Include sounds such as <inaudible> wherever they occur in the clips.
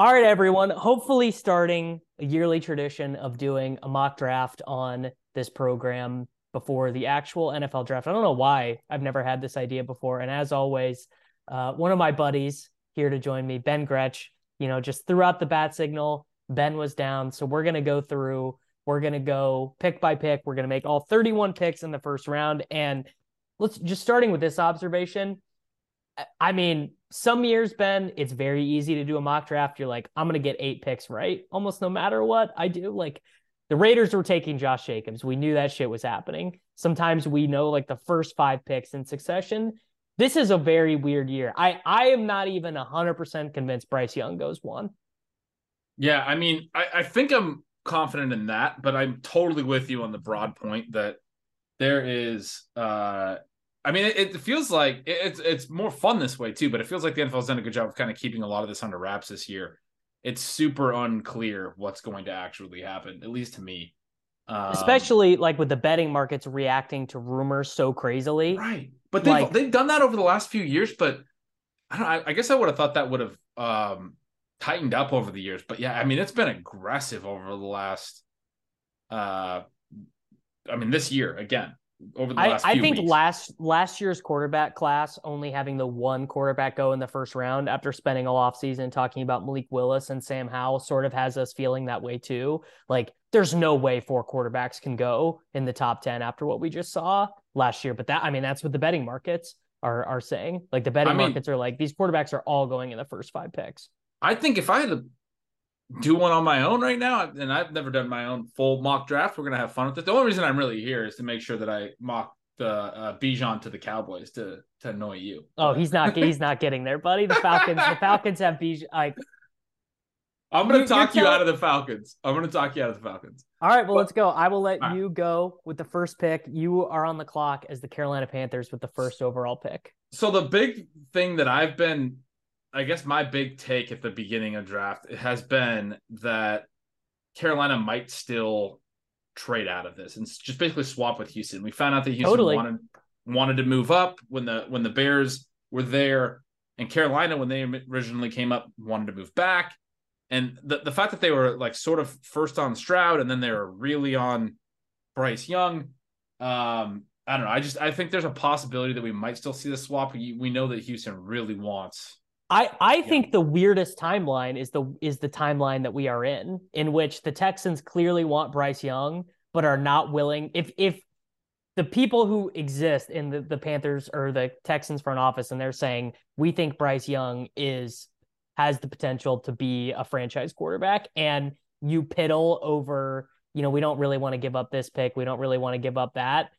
All right, everyone. Hopefully, starting a yearly tradition of doing a mock draft on this program before the actual NFL draft. I don't know why I've never had this idea before. And as always, uh, one of my buddies here to join me, Ben Gretch, you know, just threw out the bat signal. Ben was down. So we're going to go through, we're going to go pick by pick. We're going to make all 31 picks in the first round. And let's just starting with this observation. I mean, some years, Ben, it's very easy to do a mock draft. You're like, I'm going to get eight picks right almost no matter what I do. Like the Raiders were taking Josh Jacobs. We knew that shit was happening. Sometimes we know like the first five picks in succession. This is a very weird year. I, I am not even 100% convinced Bryce Young goes one. Yeah. I mean, I, I think I'm confident in that, but I'm totally with you on the broad point that there is uh I mean, it, it feels like it's it's more fun this way too, but it feels like the NFL's done a good job of kind of keeping a lot of this under wraps this year. It's super unclear what's going to actually happen, at least to me. Um, Especially like with the betting markets reacting to rumors so crazily, right? But they've like, they've done that over the last few years. But I don't. I, I guess I would have thought that would have um, tightened up over the years. But yeah, I mean, it's been aggressive over the last. Uh, I mean, this year again over the last I, I think weeks. last last year's quarterback class only having the one quarterback go in the first round after spending all off season talking about Malik Willis and Sam Howell sort of has us feeling that way too. Like there's no way four quarterbacks can go in the top 10 after what we just saw last year. But that I mean that's what the betting markets are are saying. Like the betting I mean, markets are like these quarterbacks are all going in the first five picks. I think if I had to do one on my own right now, and I've never done my own full mock draft. We're gonna have fun with it. The only reason I'm really here is to make sure that I mock the uh, Bijan to the Cowboys to to annoy you. Oh, he's not he's not getting there, buddy. The Falcons the Falcons have Bijan. Like, I'm gonna talk you out of the Falcons. I'm gonna talk you out of the Falcons. All right, well, but, let's go. I will let right. you go with the first pick. You are on the clock as the Carolina Panthers with the first overall pick. So the big thing that I've been I guess my big take at the beginning of draft has been that Carolina might still trade out of this and just basically swap with Houston. We found out that Houston totally. wanted wanted to move up when the when the Bears were there, and Carolina when they originally came up wanted to move back. And the the fact that they were like sort of first on Stroud and then they were really on Bryce Young. Um, I don't know. I just I think there's a possibility that we might still see the swap. We, we know that Houston really wants I, I yeah. think the weirdest timeline is the is the timeline that we are in, in which the Texans clearly want Bryce Young, but are not willing. If if the people who exist in the, the Panthers or the Texans front office and they're saying we think Bryce Young is has the potential to be a franchise quarterback, and you piddle over, you know, we don't really want to give up this pick, we don't really want to give up that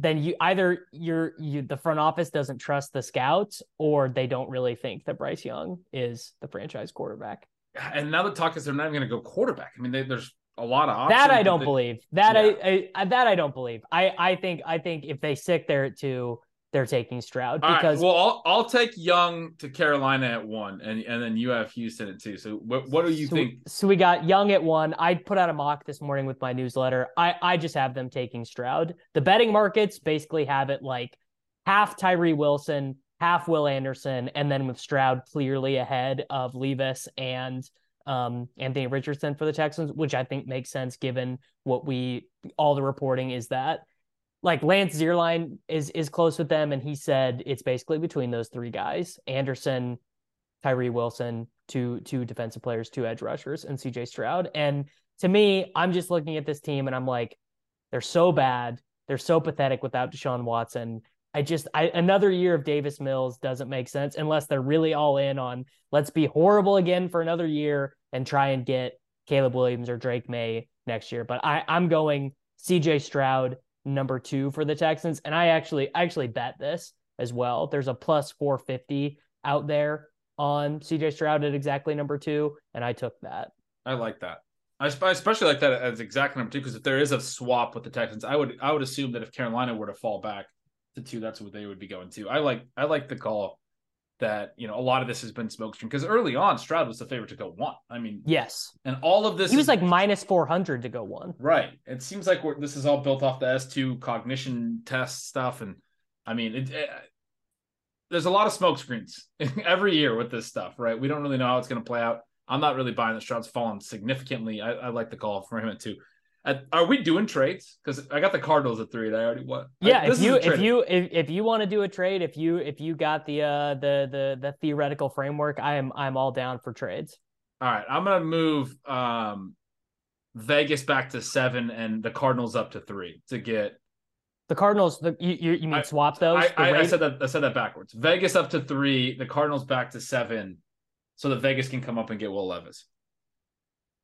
then you either you're you the front office doesn't trust the scouts or they don't really think that Bryce Young is the franchise quarterback. And now the talk is they're not even going to go quarterback. I mean, they, there's a lot of options. That I don't they, believe. That yeah. I, I, that I don't believe. I I think I think if they stick there at two, they're taking Stroud because right, well, I'll I'll take Young to Carolina at one, and and then you have Houston at two. So what what do you so, think? So we got Young at one. I put out a mock this morning with my newsletter. I I just have them taking Stroud. The betting markets basically have it like half Tyree Wilson, half Will Anderson, and then with Stroud clearly ahead of Levis and um, Anthony Richardson for the Texans, which I think makes sense given what we all the reporting is that like Lance Zierlein is is close with them, and he said it's basically between those three guys. Anderson Tyree Wilson, two two defensive players, two edge rushers, and CJ Stroud. And to me, I'm just looking at this team and I'm like, they're so bad. They're so pathetic without Deshaun Watson. I just I another year of Davis Mills doesn't make sense unless they're really all in on let's be horrible again for another year and try and get Caleb Williams or Drake Maye next year. But I, I'm going CJ Stroud number two for the Texans. And I actually I actually bet this as well. There's a plus 450 out there on CJ Stroud at exactly number two, and I took that. I like that. I especially like that as exactly number two because if there is a swap with the Texans, I would I would assume that if Carolina were to fall back to two, that's what they would be going to. I like I like the call that you know a lot of this has been smokescreen because early on Stroud was the favorite to go one. I mean, yes, and all of this he was is, like minus four hundred to go one. Right. It seems like we're this is all built off the S two cognition test stuff, and I mean, it, it, there's a lot of smokescreens <laughs> every year with this stuff, right? We don't really know how it's going to play out. I'm not really buying that Stroud's fallen significantly. I, I like the call for him at two. Are we doing trades? Because I got the Cardinals at three, and I already won. Yeah, I, if you if you if, if you want to do a trade, if you if you got the uh the the the theoretical framework, I am I'm all down for trades. All right, I'm gonna move um Vegas back to seven and the Cardinals up to three to get the Cardinals, the, you, you mean I, swap those? I, I, I, said that I said that backwards. Vegas up to three, the Cardinals back to seven, so that Vegas can come up and get Will Levis.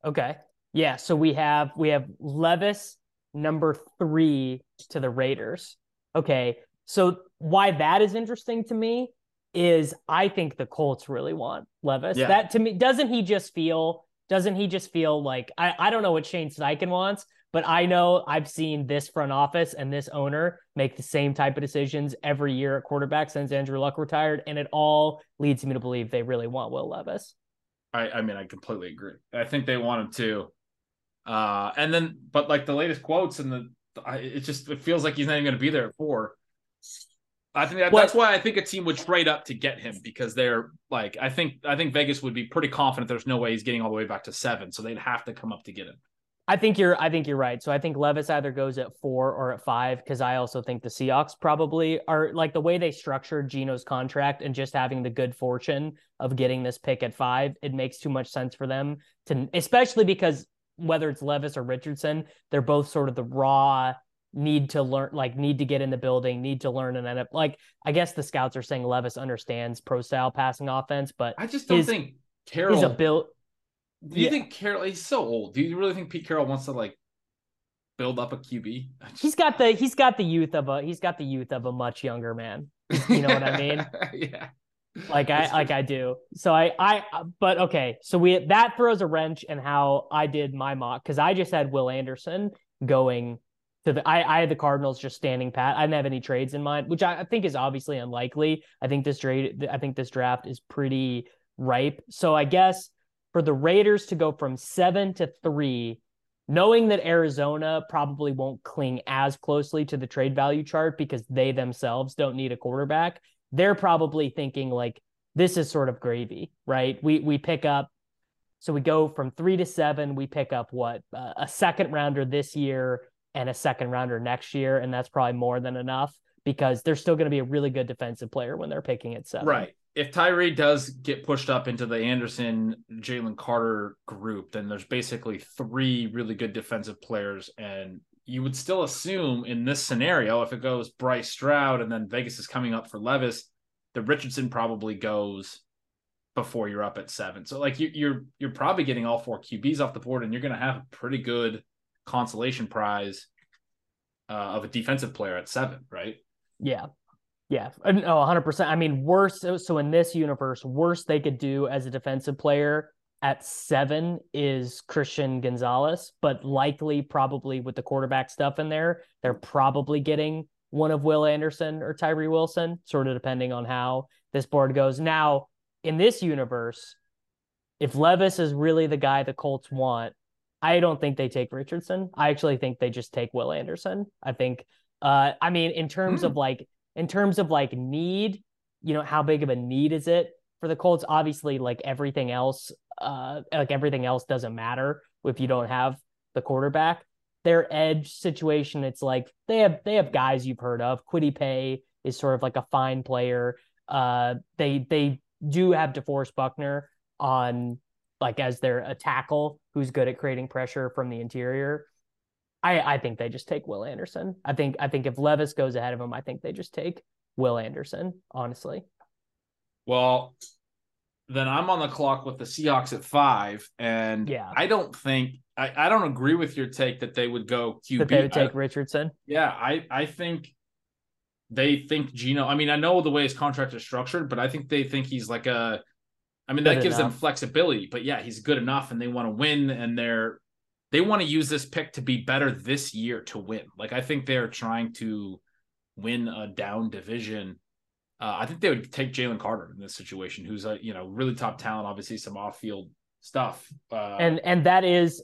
Okay. Yeah. So we have we have Levis number three to the Raiders. Okay. So why that is interesting to me is I think the Colts really want Levis. Yeah. That to me doesn't he just feel doesn't he just feel like I, I don't know what Shane Steichen wants, but I know I've seen this front office and this owner make the same type of decisions every year at quarterback since Andrew Luck retired, and it all leads me to believe they really want Will Levis. I, I mean, I completely agree. I think they want him to. Uh, and then, but like the latest quotes and the, I, it just it feels like he's not even going to be there at four. I think that, that's why I think a team would trade up to get him because they're like I think I think Vegas would be pretty confident there's no way he's getting all the way back to seven, so they'd have to come up to get him. I think you're I think you're right. So I think Levis either goes at four or at five because I also think the Seahawks probably are like the way they structured Gino's contract and just having the good fortune of getting this pick at five, it makes too much sense for them to especially because whether it's Levis or Richardson, they're both sort of the raw need to learn like need to get in the building, need to learn and end up like I guess the scouts are saying Levis understands pro style passing offense, but I just don't his, think Carroll is a build do you yeah. think Carroll? He's so old. Do you really think Pete Carroll wants to like build up a QB? Just... He's got the he's got the youth of a he's got the youth of a much younger man. <laughs> You know what I mean? yeah. Like I like I do. So I I but okay. So we that throws a wrench in how I did my mock because I just had Will Anderson going to the I, I had the Cardinals just standing pat. I didn't have any trades in mind, which I, I think is obviously unlikely. I think this trade I think this draft is pretty ripe. So I guess for the Raiders to go from seven to three, knowing that Arizona probably won't cling as closely to the trade value chart because they themselves don't need a quarterback, they're probably thinking like this is sort of gravy, right? We we pick up so we go from three to seven. We pick up what uh, a second rounder this year and a second rounder next year, and that's probably more than enough because they're still going to be a really good defensive player when they're picking at seven. Right if Tyree does get pushed up into the Anderson Jalen Carter group, then there's basically three really good defensive players. And you would still assume in this scenario, if it goes Bryce Stroud and then Vegas is coming up for Levis, that Richardson probably goes before you're up at seven. So like you, you're you're probably getting all four QBs off the board, and you're going to have a pretty good consolation prize uh, of a defensive player at seven, right? Yeah, yeah, no, 100%. I mean, worse. So, in this universe, worst they could do as a defensive player at seven is Christian Gonzalez, but likely, probably with the quarterback stuff in there, they're probably getting one of Will Anderson or Tyree Wilson, sort of depending on how this board goes. Now, in this universe, if Levis is really the guy the Colts want, I don't think they take Richardson. I actually think they just take Will Anderson. I think, uh, I mean, in terms of like, in terms of like need, you know, how big of a need is it for the Colts? Obviously, like everything else, uh, like everything else doesn't matter if you don't have the quarterback. Their edge situation, it's like they have they have guys you've heard of. Kwity Paye is sort of like a fine player. Uh, they they do have DeForest Buckner on like as their a tackle who's good at creating pressure from the interior. I I think they just take Will Anderson. I think I think if Levis goes ahead of him, I think they just take Will Anderson. Honestly. Well, then I'm on the clock with the Seahawks at five, and yeah, I don't think I, I don't agree with your take that they would go QB. That they would take I, Richardson. Yeah, I I think they think Geno. I mean, I know the way his contract is structured, but I think they think he's like a. I mean, good that gives enough. them flexibility, but yeah, he's good enough, and they want to win, and they're they want to use this pick to be better this year to win. Like I think they're trying to win a down division uh, I think they would take Jalen Carter in this situation, who's a you know really top talent, obviously some off field stuff. Uh, and and that is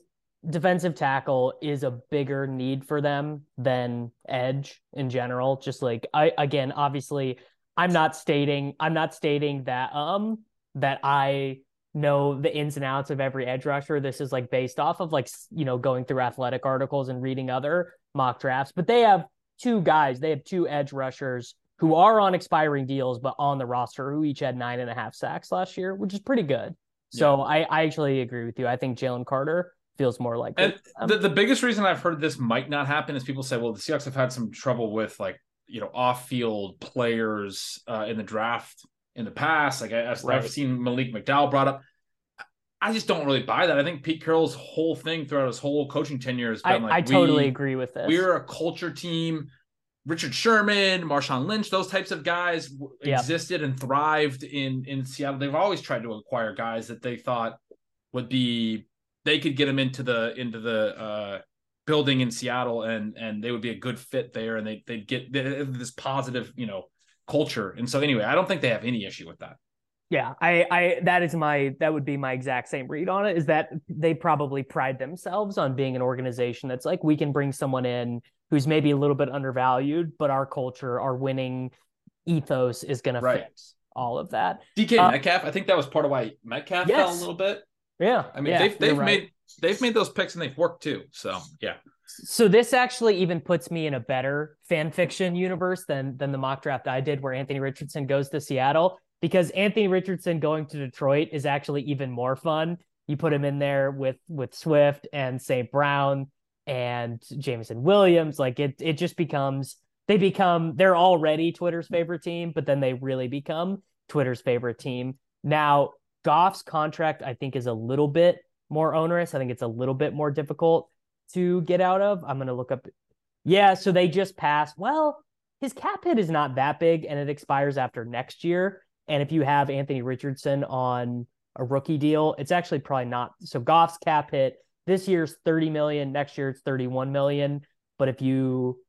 defensive tackle is a bigger need for them than edge in general. Just like I again, obviously, I'm not stating I'm not stating that um that I know the ins and outs of every edge rusher. This is like based off of like you know going through athletic articles and reading other mock drafts. But they have two guys. They have two edge rushers who are on expiring deals but on the roster who each had nine and a half sacks last year, which is pretty good. So yeah. I, I actually agree with you. I think Jalen Carter feels more like and the, the biggest reason I've heard this might not happen is people say, well, the Seahawks have had some trouble with like, you know, off field players uh, in the draft in the past. Like I, have right. seen Malik McDowell brought up. I just don't really buy that. I think Pete Carroll's whole thing throughout his whole coaching tenure has been I, like, I totally agree with this. We're a culture team. Richard Sherman, Marshawn Lynch, those types of guys yep. existed and thrived in in Seattle. They've always tried to acquire guys that they thought would be they could get them into the into the uh, building in Seattle and and they would be a good fit there and they they'd get this positive you know culture. And so anyway, I don't think they have any issue with that. Yeah, I, I, that is my, that would be my exact same read on it. Is that they probably pride themselves on being an organization that's like we can bring someone in who's maybe a little bit undervalued, but our culture, our winning ethos is going right. to fix all of that. DK uh, Metcalf, I think that was part of why Metcalf yes. fell a little bit. Yeah, I mean yeah, they've they've right. made they've made those picks and they've worked too. So yeah. So this actually even puts me in a better fan fiction universe than than the mock draft I did, where Anthony Richardson goes to Seattle because Anthony Richardson going to Detroit is actually even more fun. You put him in there with with Swift and St. Brown and Jameson Williams. Like it it just becomes they become they're already Twitter's favorite team, but then they really become Twitter's favorite team. Now, Goff's contract, I think, is a little bit more onerous. I think it's a little bit more difficult to get out of. I'm gonna look up. Yeah, so they just passed. Well, his cap hit is not that big and it expires after next year. And if you have Anthony Richardson on a rookie deal, it's actually probably not. So Goff's cap hit this year's 30 million, next year it's 31 million. But if you,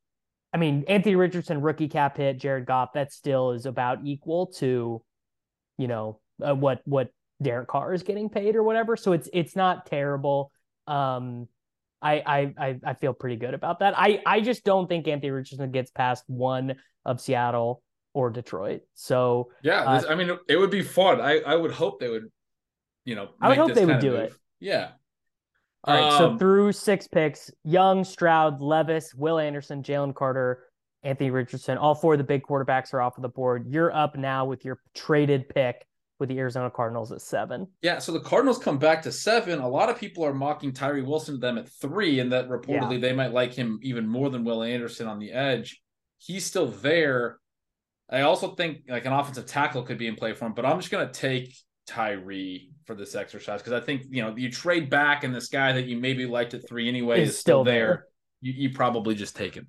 I mean, Anthony Richardson rookie cap hit, Jared Goff, that still is about equal to, you know, uh, what what Derek Carr is getting paid or whatever. So it's it's not terrible. Um, I I I feel pretty good about that. I I just don't think Anthony Richardson gets past one of Seattle or Detroit. So yeah, uh, I mean, it would be fun. I I would hope they would, you know, I would hope they would do move. it. Yeah. All right. Um, so through six picks, Young, Stroud, Levis, Will Anderson, Jalen Carter, Anthony Richardson, all four of the big quarterbacks are off of the board. You're up now with your traded pick with the Arizona Cardinals at seven. Yeah, so the Cardinals come back to seven. A lot of people are mocking Tyree Wilson to them at three, and that reportedly yeah. they might like him even more than Will Anderson on the edge. He's still there. I also think like an offensive tackle could be in play for him, but I'm just gonna take Tyree for this exercise because I think you know you trade back and this guy that you maybe liked at three anyway is, is still there. there. You, you probably just take him.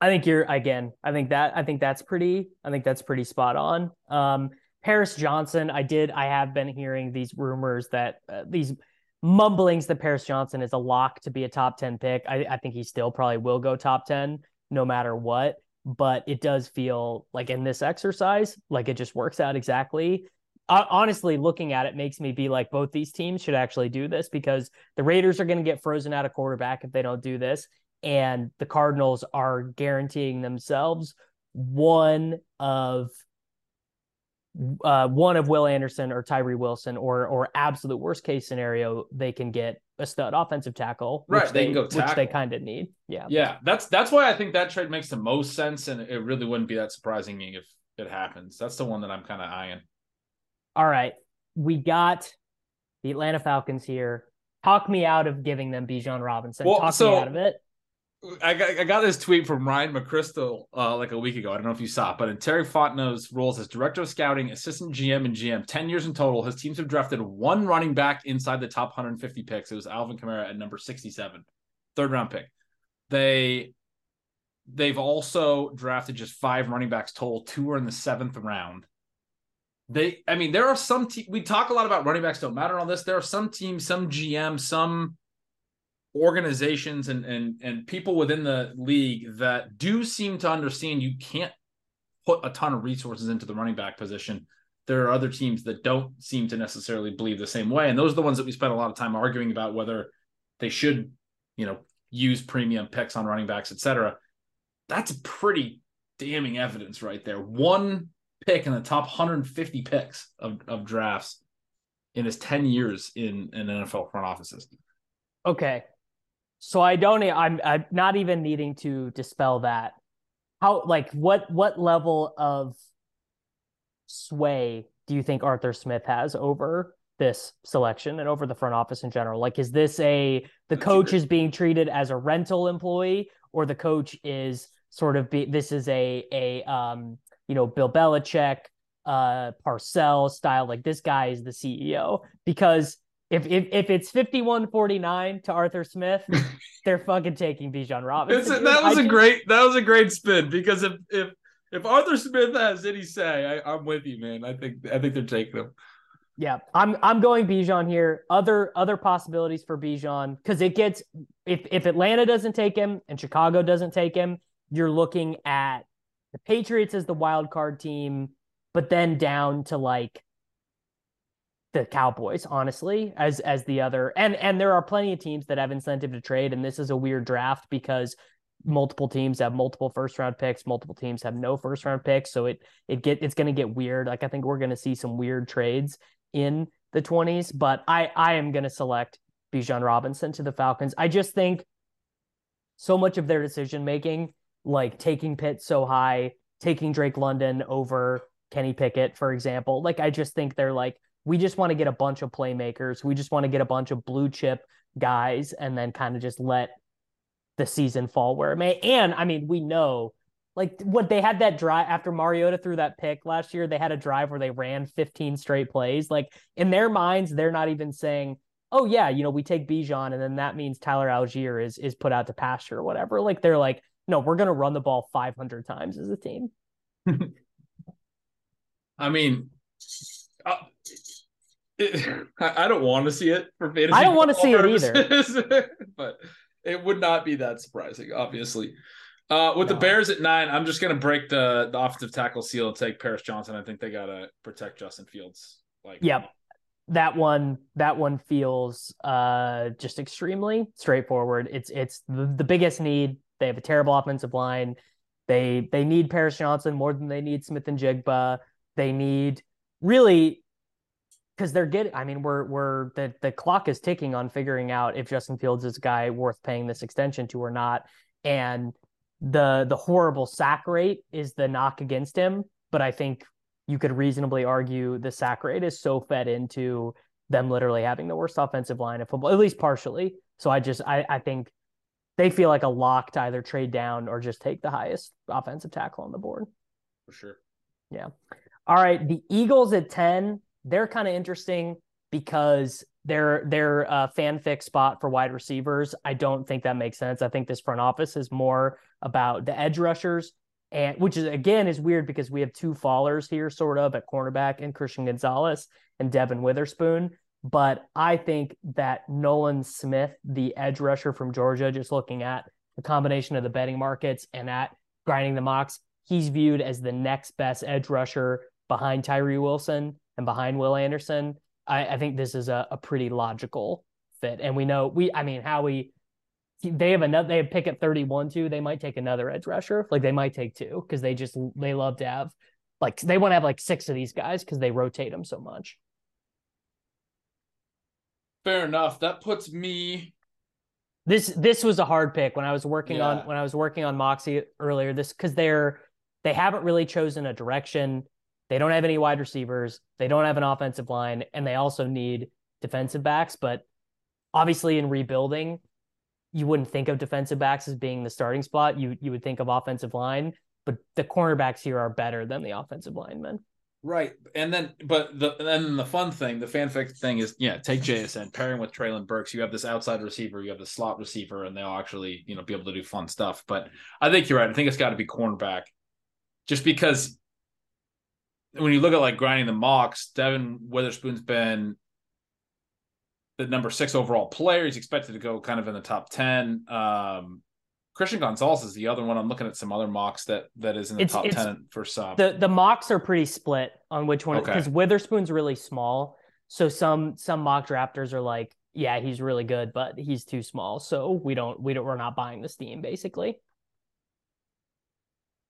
I think you're again. I think that I think that's pretty. I think that's pretty spot on. Um, Paris Johnson. I did. I have been hearing these rumors that uh, these mumblings that Paris Johnson is a lock to be a top ten pick. I, I think he still probably will go top ten no matter what but it does feel like in this exercise, like it just works out exactly. Uh, honestly, looking at it makes me be like both these teams should actually do this because the Raiders are going to get frozen out of quarterback if they don't do this, and the Cardinals are guaranteeing themselves one of uh, one of Will Anderson or Tyree Wilson, or or absolute worst case scenario, they can get a stud offensive tackle, right? They, they, can go tackle. which they kind of need. Yeah, yeah. That's that's why I think that trade makes the most sense, and it really wouldn't be that surprising if it happens. That's the one that I'm kind of eyeing. All right. We got the Atlanta Falcons here. Talk me out of giving them Bijan Robinson. Well, Talk so- me out of it. I got, I got this tweet from Ryan McCrystal uh, like a week ago. I don't know if you saw it, but in Terry Fontenot's roles as director of scouting, assistant GM, and GM, 10 years in total, his teams have drafted one running back inside the top 150 picks. It was Alvin Kamara at number 67, third round pick. They they've also drafted just five running backs total. Two are in the seventh round. They, I mean, there are some te- we talk a lot about running backs don't matter and all this. There are some teams, some GM, some organizations and and and people within the league that do seem to understand you can't put a ton of resources into the running back position. There are other teams that don't seem to necessarily believe the same way, and those are the ones that we spend a lot of time arguing about whether they should, you know, use premium picks on running backs, etc. That's pretty damning evidence right there. One pick in the top 150 picks of, of drafts in his 10 years in, in NFL front offices. Okay. So I don't I'm I'm not even needing to dispel that. How like what what level of sway do you think Arthur Smith has over this selection and over the front office in general? Like is this a the That's coach great. is being treated as a rental employee or the coach is sort of be this is a a um you know Bill Belichick uh Parcells style like this guy is the CEO because if if, if it's 51-49 to Arthur Smith <laughs> they're fucking taking Bijan Robinson. A, that was I a just- great that was a great spin because if if if Arthur Smith has any say, I, I'm with you, man. I think I think they're taking him. Yeah, I'm I'm going Bijan here. Other other possibilities for Bijan because it gets if if Atlanta doesn't take him and Chicago doesn't take him, you're looking at the Patriots as the wild card team, but then down to like the Cowboys, honestly, as as the other and and there are plenty of teams that have incentive to trade, and this is a weird draft because multiple teams have multiple first round picks, multiple teams have no first round picks, so it it get it's going to get weird. Like I think we're going to see some weird trades in the 20s, but I I am going to select Bijan Robinson to the Falcons. I just think so much of their decision making, like taking Pitt so high, taking Drake London over Kenny Pickett, for example, like I just think they're like we just want to get a bunch of playmakers. We just want to get a bunch of blue chip guys and then kind of just let the season fall where it may. And I mean, we know like what they had that drive after Mariota threw that pick last year, they had a drive where they ran 15 straight plays. Like in their minds, they're not even saying, Oh yeah, you know, we take Bijan and then that means Tyler Allgeier is is put out to pasture or whatever. Like they're like, no, we're gonna run the ball 500 times as a team. <laughs> I mean, uh, <laughs> it, I don't want to see it for fantasy. I don't wanna football see it either. <laughs> but it would not be that surprising, obviously. Uh, with the Bears at nine, I'm just gonna break the the offensive tackle seal and take Paris Johnson. I think they gotta protect Justin Fields. Like, Yep. That one that one feels uh just extremely straightforward. It's it's the, the biggest need. They have a terrible offensive line. They they need Paris Johnson more than they need Smith-Njigba. They need really because they're getting I mean, we're we're the the clock is ticking on figuring out if Justin Fields is a guy worth paying this extension to or not. And the the horrible sack rate is the knock against him. But I think you could reasonably argue the sack rate is so fed into them literally having the worst offensive line of football, at least partially. So I just I, I think they feel like a lock to either trade down or just take the highest offensive tackle on the board. for sure. Yeah. All right, the Eagles at 10, they're kind of interesting because they're they're a fanfic spot for wide receivers. I don't think that makes sense. I think this front office is more about the edge rushers and which is again is weird because we have two fallers here sort of at cornerback and Christian Gonzalez and Devon Witherspoon. But I think that Nolan Smith, the edge rusher from Georgia, just looking at the combination of the betting markets and at grinding the mocks, he's viewed as the next best edge rusher behind Tyree Wilson and behind Will Anderson. I, I think this is a, a pretty logical fit. And we know we I mean Howie they have another they have pick at 31 too. They might take another edge rusher. Like they might take two because they just they love to have like they want to have like six of these guys because they rotate them so much. Fair enough. That puts me. This this was a hard pick when I was working Yeah. on when I was working on Moxie earlier. This because they're they haven't really chosen a direction. They don't have any wide receivers. They don't have an offensive line, and they also need defensive backs. But obviously, in rebuilding, you wouldn't think of defensive backs as being the starting spot. You you would think of offensive line, but the cornerbacks here are better than the offensive linemen. Right. And then but the and then the fun thing, the fanfic thing is yeah, take JSN, pairing with Treylon Burks. You have this outside receiver, you have the slot receiver, and they'll actually, you know, be able to do fun stuff. But I think you're right. I think it's got to be cornerback. Just because when you look at like grinding the mocks, Devon Witherspoon's been the number six overall player. He's expected to go kind of in the top 10. Um, Christian Gonzalez is the other one. I'm looking at some other mocks that that is in the it's, top it's, ten for some. The the mocks are pretty split on which one because okay. Witherspoon's really small. So some some mock drafters are like, yeah, he's really good, but he's too small. So we don't we don't we're not buying the steam basically.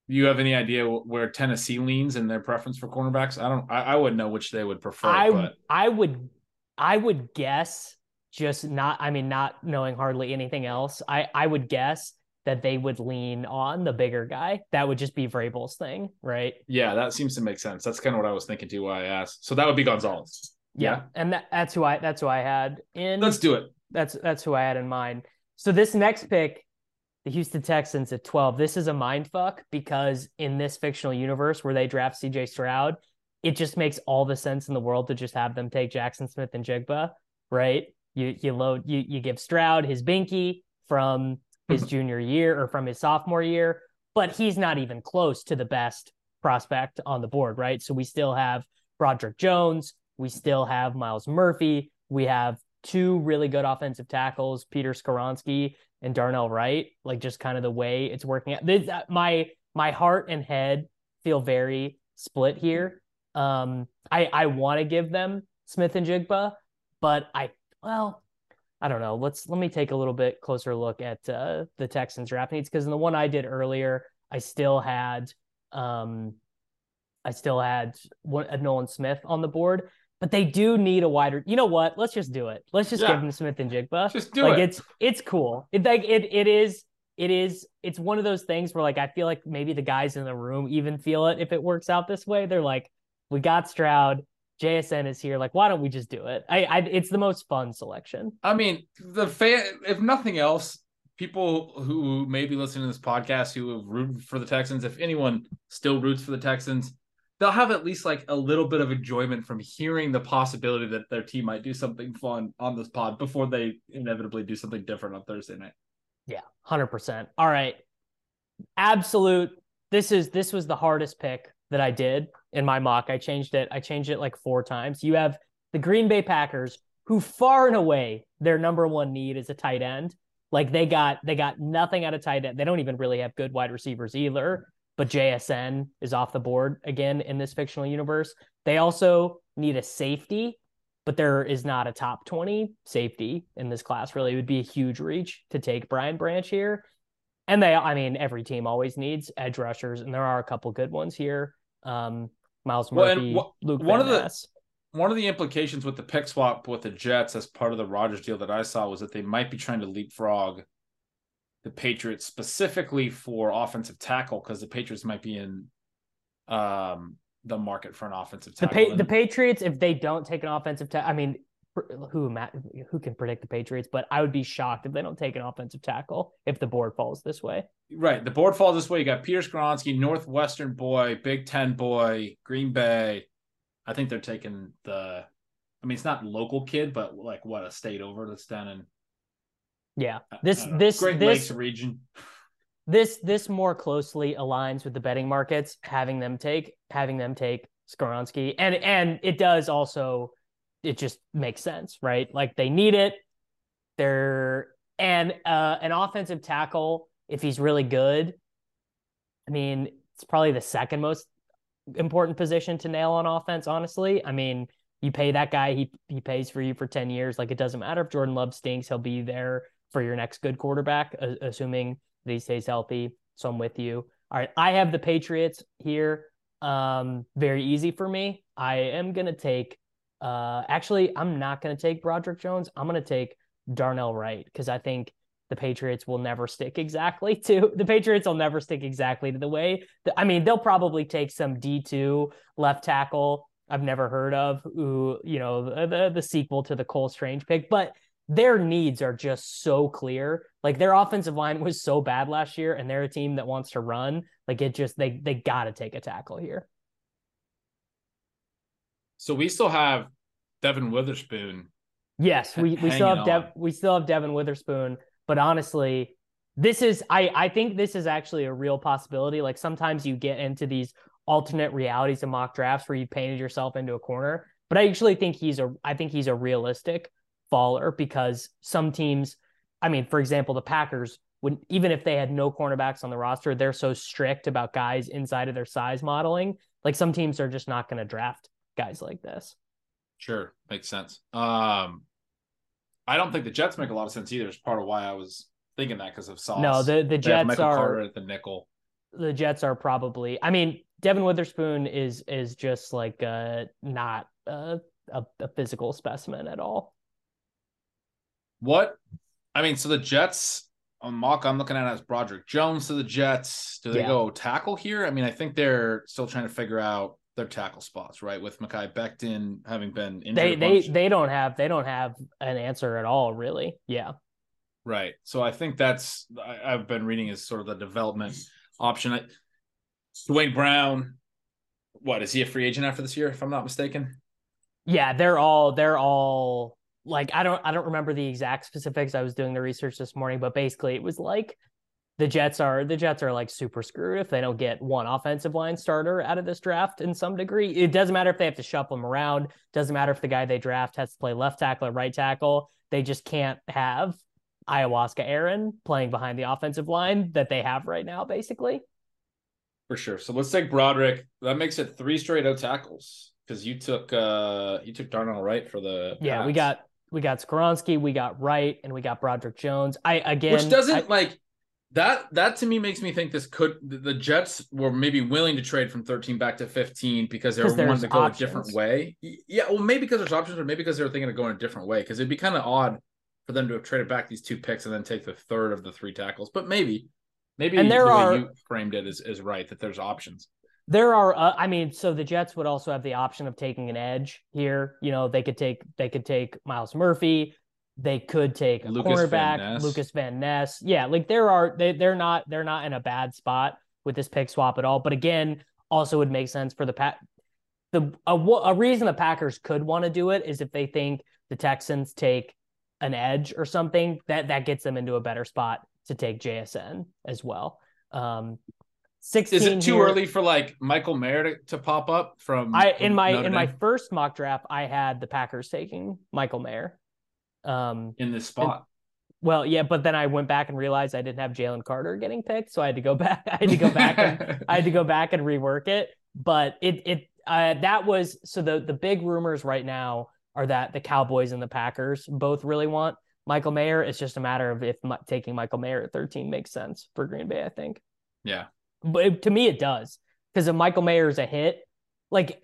You have any idea where Tennessee leans in their preference for cornerbacks? I don't. I, I wouldn't know which they would prefer. I but... I would I would guess just not. I mean, not knowing hardly anything else. I I would guess that they would lean on the bigger guy. That would just be Vrabel's thing, right? Yeah, that seems to make sense. That's kind of what I was thinking too. Why I asked. So that would be Gonzalez. Yeah, yeah. and that, that's who I that's who I had in. Let's do it. That's that's who I had in mind. So this next pick, the Houston Texans at twelve. This is a mind fuck because in this fictional universe where they draft C.J. Stroud, it just makes all the sense in the world to just have them take Jackson Smith-Njigba, right? You you load you you give Stroud his binky from his junior year or from his sophomore year, but he's not even close to the best prospect on the board, right? So we still have Broderick Jones, we still have Myles Murphy, we have two really good offensive tackles, Peter Skoronski and Darnell Wright, like just kind of the way it's working out. This, uh, my my heart and head feel very split here. Um, I I want to give them Smith-Njigba, but I well, I don't know. Let's let me take a little bit closer look at uh, the Texans draft needs because in the one I did earlier, I still had um, I still had one, uh, Nolan Smith on the board, but they do need a wider. You know what? Let's just do it. Let's just yeah. give them Smith-Njigba. Just do like, it. It's it's cool. It like it it is it is it's one of those things where like I feel like maybe the guys in the room even feel it if it works out this way. They're like, we got Stroud. JSN is here. Like, why don't we just do it? I, I it's the most fun selection. I mean, the fan, if nothing else, people who may be listening to this podcast who have rooted for the Texans, if anyone still roots for the Texans, they'll have at least like a little bit of enjoyment from hearing the possibility that their team might do something fun on this pod before they inevitably do something different on Thursday night. Yeah, hundred percent. All right, absolute. This is this was the hardest pick that I did in my mock. I changed it. I changed it like four times. You have the Green Bay Packers, who far and away their number one need is a tight end. Like they got they got nothing out of tight end. They don't even really have good wide receivers either. But JSN is off the board again in this fictional universe. They also need a safety, but there is not a top 20 safety in this class. Really, it would be a huge reach to take Brian Branch here. And they, I mean, every team always needs edge rushers, and there are a couple good ones here. Um, Myles Murphy, well, Luke one of the one of the implications with the pick swap with the Jets as part of the Rodgers deal that I saw was that they might be trying to leapfrog the Patriots specifically for offensive tackle because the Patriots might be in um, the market for an offensive tackle. The, pa- the Patriots, if they don't take an offensive tackle, I mean, who who can predict the Patriots, but I would be shocked if they don't take an offensive tackle if the board falls this way. Right, the board falls this way. You got Pierce Skoronski, Northwestern boy, Big Ten boy, Green Bay. I think they're taking the. I mean, it's not local kid, but like what a state over that's down in. Yeah, this this Great this Lakes region. This this more closely aligns with the betting markets, having them take having them take Skoronski, and and it does also it just makes sense, right? Like they need it. They're and uh, an offensive tackle, if he's really good, I mean, it's probably the second most important position to nail on offense. Honestly, I mean, you pay that guy, he he pays for you for ten years. Like it doesn't matter if Jordan Love stinks, he'll be there for your next good quarterback, assuming that he stays healthy. So I'm with you. All right, I have the Patriots here. Um, very easy for me. I am gonna take uh, actually, I'm not going to take Broderick Jones. I'm going to take Darnell Wright because I think the Patriots will never stick exactly <laughs> to the Patriots will never stick exactly to the way. I mean, they'll probably take some D2 left tackle I've never heard of, who, you know, the, the sequel to the Cole Strange pick, but their needs are just so clear. Like their offensive line was so bad last year, and they're a team that wants to run. Like it just they they got to take a tackle here. So we still have Devon Witherspoon. Yes, we, we still have Dev, we still have Devon Witherspoon, but honestly, this is I I think this is actually a real possibility. Like sometimes you get into these alternate realities of mock drafts where you painted yourself into a corner, but I actually think he's a I think he's a realistic faller because some teams, I mean, for example, the Packers would even if they had no cornerbacks on the roster, they're so strict about guys inside of their size modeling. Like some teams are just not going to draft guys like this. Sure, makes sense. Um, I don't think the Jets make a lot of sense either. It's part of why I was thinking that because of Sauce. No, the the Jets are Carter at the nickel. The Jets are probably. I mean, Devon Witherspoon is is just like uh not a, a, a physical specimen at all. What? I mean, so the Jets on mock I'm looking at as Broderick Jones to the Jets. Do they yeah. go tackle here? I mean, I think they're still trying to figure out their tackle spots, right? With Mekhi Becton having been injured. They they they don't have they don't have an answer at all, really. Yeah. Right. So I think that's I, have been reading is sort of the development option. I, Duane Brown, what is he a free agent after this year? If I'm not mistaken. Yeah, they're all they're all like I don't I don't remember the exact specifics. I was doing the research this morning, but basically it was like the Jets are the Jets are like super screwed if they don't get one offensive line starter out of this draft in some degree. It doesn't matter if they have to shuffle them around. Doesn't matter if the guy they draft has to play left tackle or right tackle. They just can't have ayahuasca Aaron playing behind the offensive line that they have right now, basically. For sure. So let's take Broderick. That makes it three straight out tackles because you took uh you took Darnell Wright for the yeah. Pats. We got we got Skoronski, we got Wright, and we got Broderick Jones. I again, which doesn't I, like that. That to me makes me think this could the Jets were maybe willing to trade from 13 back to 15 because they were wanting to go options. a different way. Yeah, well, maybe because there's options, or maybe because they were thinking of going a different way. Because it'd be kind of odd for them to have traded back these two picks and then take the third of the three tackles. But maybe Maybe and there the are, you framed it is, is right that there's options. There are, uh, I mean, so the Jets would also have the option of taking an edge here. You know, they could take they could take Myles Murphy. They could take a Lucas cornerback, Van Lucas Van Ness. Yeah, like there are they they're not they're not in a bad spot with this pick swap at all. But again, also would make sense for the pack. The a, a reason the Packers could want to do it is if they think the Texans take an edge or something that that gets them into a better spot to take JSN as well. Um, 16 Is it too here, early for like Michael Mayer to, to pop up from I in my Notre in Dame? my first mock draft I had the Packers taking Michael Mayer. Um in this spot. And, well, yeah, but then I went back and realized I didn't have Jalen Carter getting picked, so I had to go back. <laughs> I had to go back and I had to go back and rework it. But it it uh, that was so the the big rumors right now are that the Cowboys and the Packers both really want Michael Mayer. It's just a matter of if taking Michael Mayer at 13 makes sense for Green Bay, I think. Yeah. But it, to me, it does. Because if Michael Mayer is a hit, like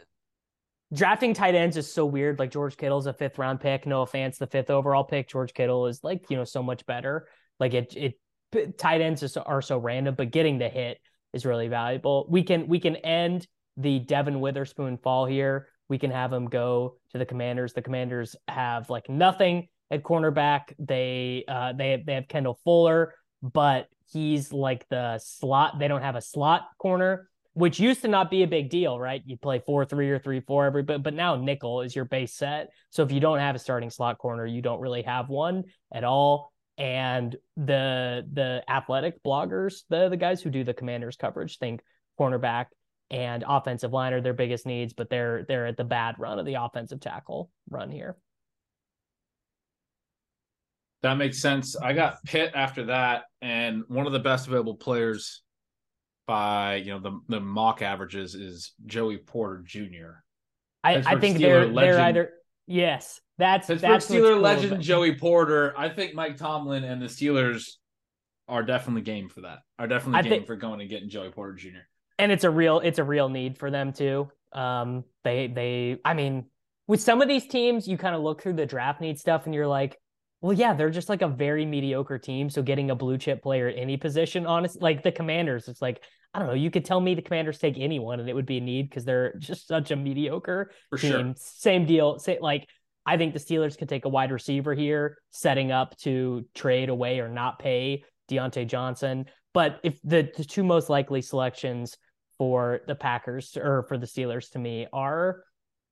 drafting tight ends is so weird. Like George Kittle's a fifth round pick. No offense, the fifth overall pick. George Kittle is like, you know, so much better. Like it, it, tight ends so, are so random, but getting the hit is really valuable. We can, we can end the Devon Witherspoon fall here. We can have him go to the Commanders. The Commanders have like nothing at cornerback. They uh, they they have Kendall Fuller, but he's like the slot. They don't have a slot corner, which used to not be a big deal, right? You play four three or three four every, but but now nickel is your base set. So if you don't have a starting slot corner, you don't really have one at all. And the the athletic bloggers, the the guys who do the commanders coverage, think cornerback and offensive line are their biggest needs, but they're they're at the bad run of the offensive tackle run here. That makes sense. I got Pitt after that, and one of the best available players by you know the the mock averages is Joey Porter Jr. I, I think Steeler they're legend. they're either yes that's Pittsburgh that's Steeler cool, legend. Joey Porter. I think Mike Tomlin and the Steelers are definitely game for that. Are definitely I game think... for going and getting Joey Porter Jr. And it's a real it's a real need for them too. Um, they they I mean with some of these teams, you kind of look through the draft need stuff and you're like, Well, yeah, they're just like a very mediocre team. So getting a blue chip player at any position, honest, like the Commanders, it's like I don't know. You could tell me the Commanders take anyone, and it would be a need because they're <laughs> just such a mediocre For team. sure. Same deal. Say like I think the Steelers could take a wide receiver here, setting up to trade away or not pay Diontae Johnson. But if the, the two most likely selections for the Packers or for the Steelers to me are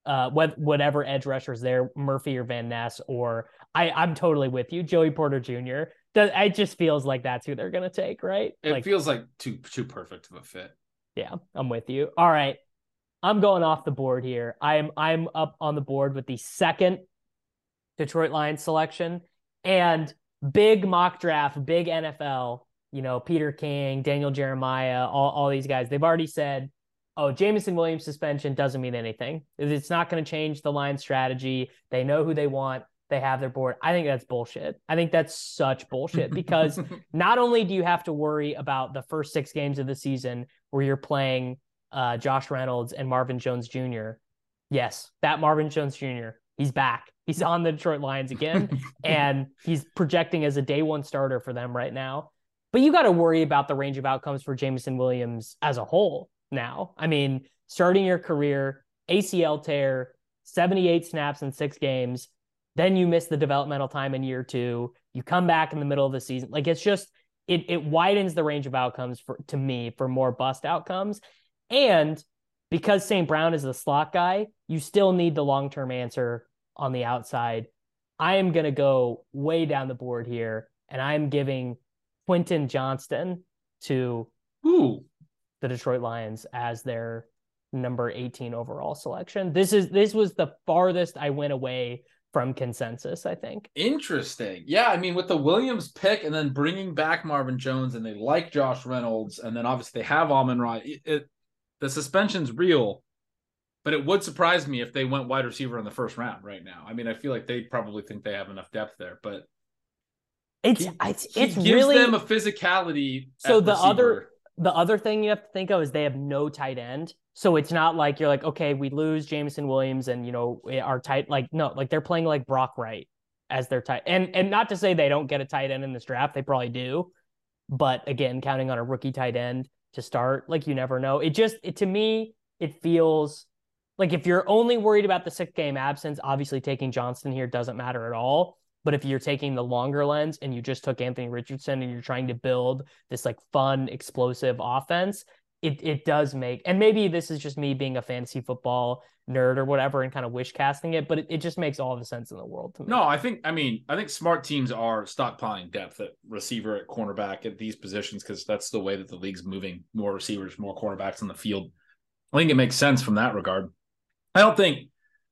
uh what whatever edge rushers there, Murphy or Van Ness, or I, I'm totally with you, Joey Porter Jr. Does it just feels like that's who they're gonna take, right? It like feels like too too perfect of a fit. yeah, I'm with you. All right. I'm going off the board here. I'm I'm up on the board with the second Detroit Lions selection and big mock draft, big NFL, you know, Peter King, Daniel Jeremiah, all, all these guys. They've already said, oh, Jameson Williams suspension doesn't mean anything. It's not going to change the line strategy. They know who they want. They have their board. I think that's bullshit. I think that's such bullshit <laughs> because not only do you have to worry about the first six games of the season where you're playing uh, Josh Reynolds and Marvin Jones Jr. Yes, that Marvin Jones Jr. He's back. He's on the Detroit Lions again, <laughs> and he's projecting as a day one starter for them right now. But you got to worry about the range of outcomes for Jameson Williams as a whole now. I mean, starting your career, ACL tear, 78 snaps in six games, then you miss the developmental time in year two. You come back in the middle of the season. Like it's just it it widens the range of outcomes for to me for more bust outcomes. And because St. Brown is the slot guy, you still need the long-term answer on the outside. I am gonna go way down the board here, and I'm giving Quentin Johnston to Ooh, the Detroit Lions as their number 18 overall selection. This is this was the farthest I went away from consensus, I think. interesting. Yeah, I mean, with the Williams pick and then bringing back Marvin Jones, and they like Josh Reynolds, and then obviously they have Amon Ra. It, it the suspension's real, but it would surprise me if they went wide receiver in the first round right now. I mean, I feel like they probably think they have enough depth there, but It's he, it's he it's gives really them a physicality. So the other- receiver. The other thing you have to think of is they have no tight end. So it's not like you're like, okay, we lose Jameson Williams and you know our tight like no, like they're playing like Brock Wright as their tight and and not to say they don't get a tight end in this draft, they probably do. But again, counting on a rookie tight end to start, like you never know. It just it to me, it feels like if you're only worried about the six game absence, obviously taking Johnston here doesn't matter at all. But if you're taking the longer lens and you just took Anthony Richardson and you're trying to build this like fun, explosive offense, it it does make and maybe this is just me being a fantasy football nerd or whatever and kind of wish casting it, but it, it just makes all the sense in the world to me. No, I think I mean I think smart teams are stockpiling depth at receiver, at cornerback, at these positions because that's the way that the league's moving. More receivers, more cornerbacks on the field. I think it makes sense from that regard. I don't think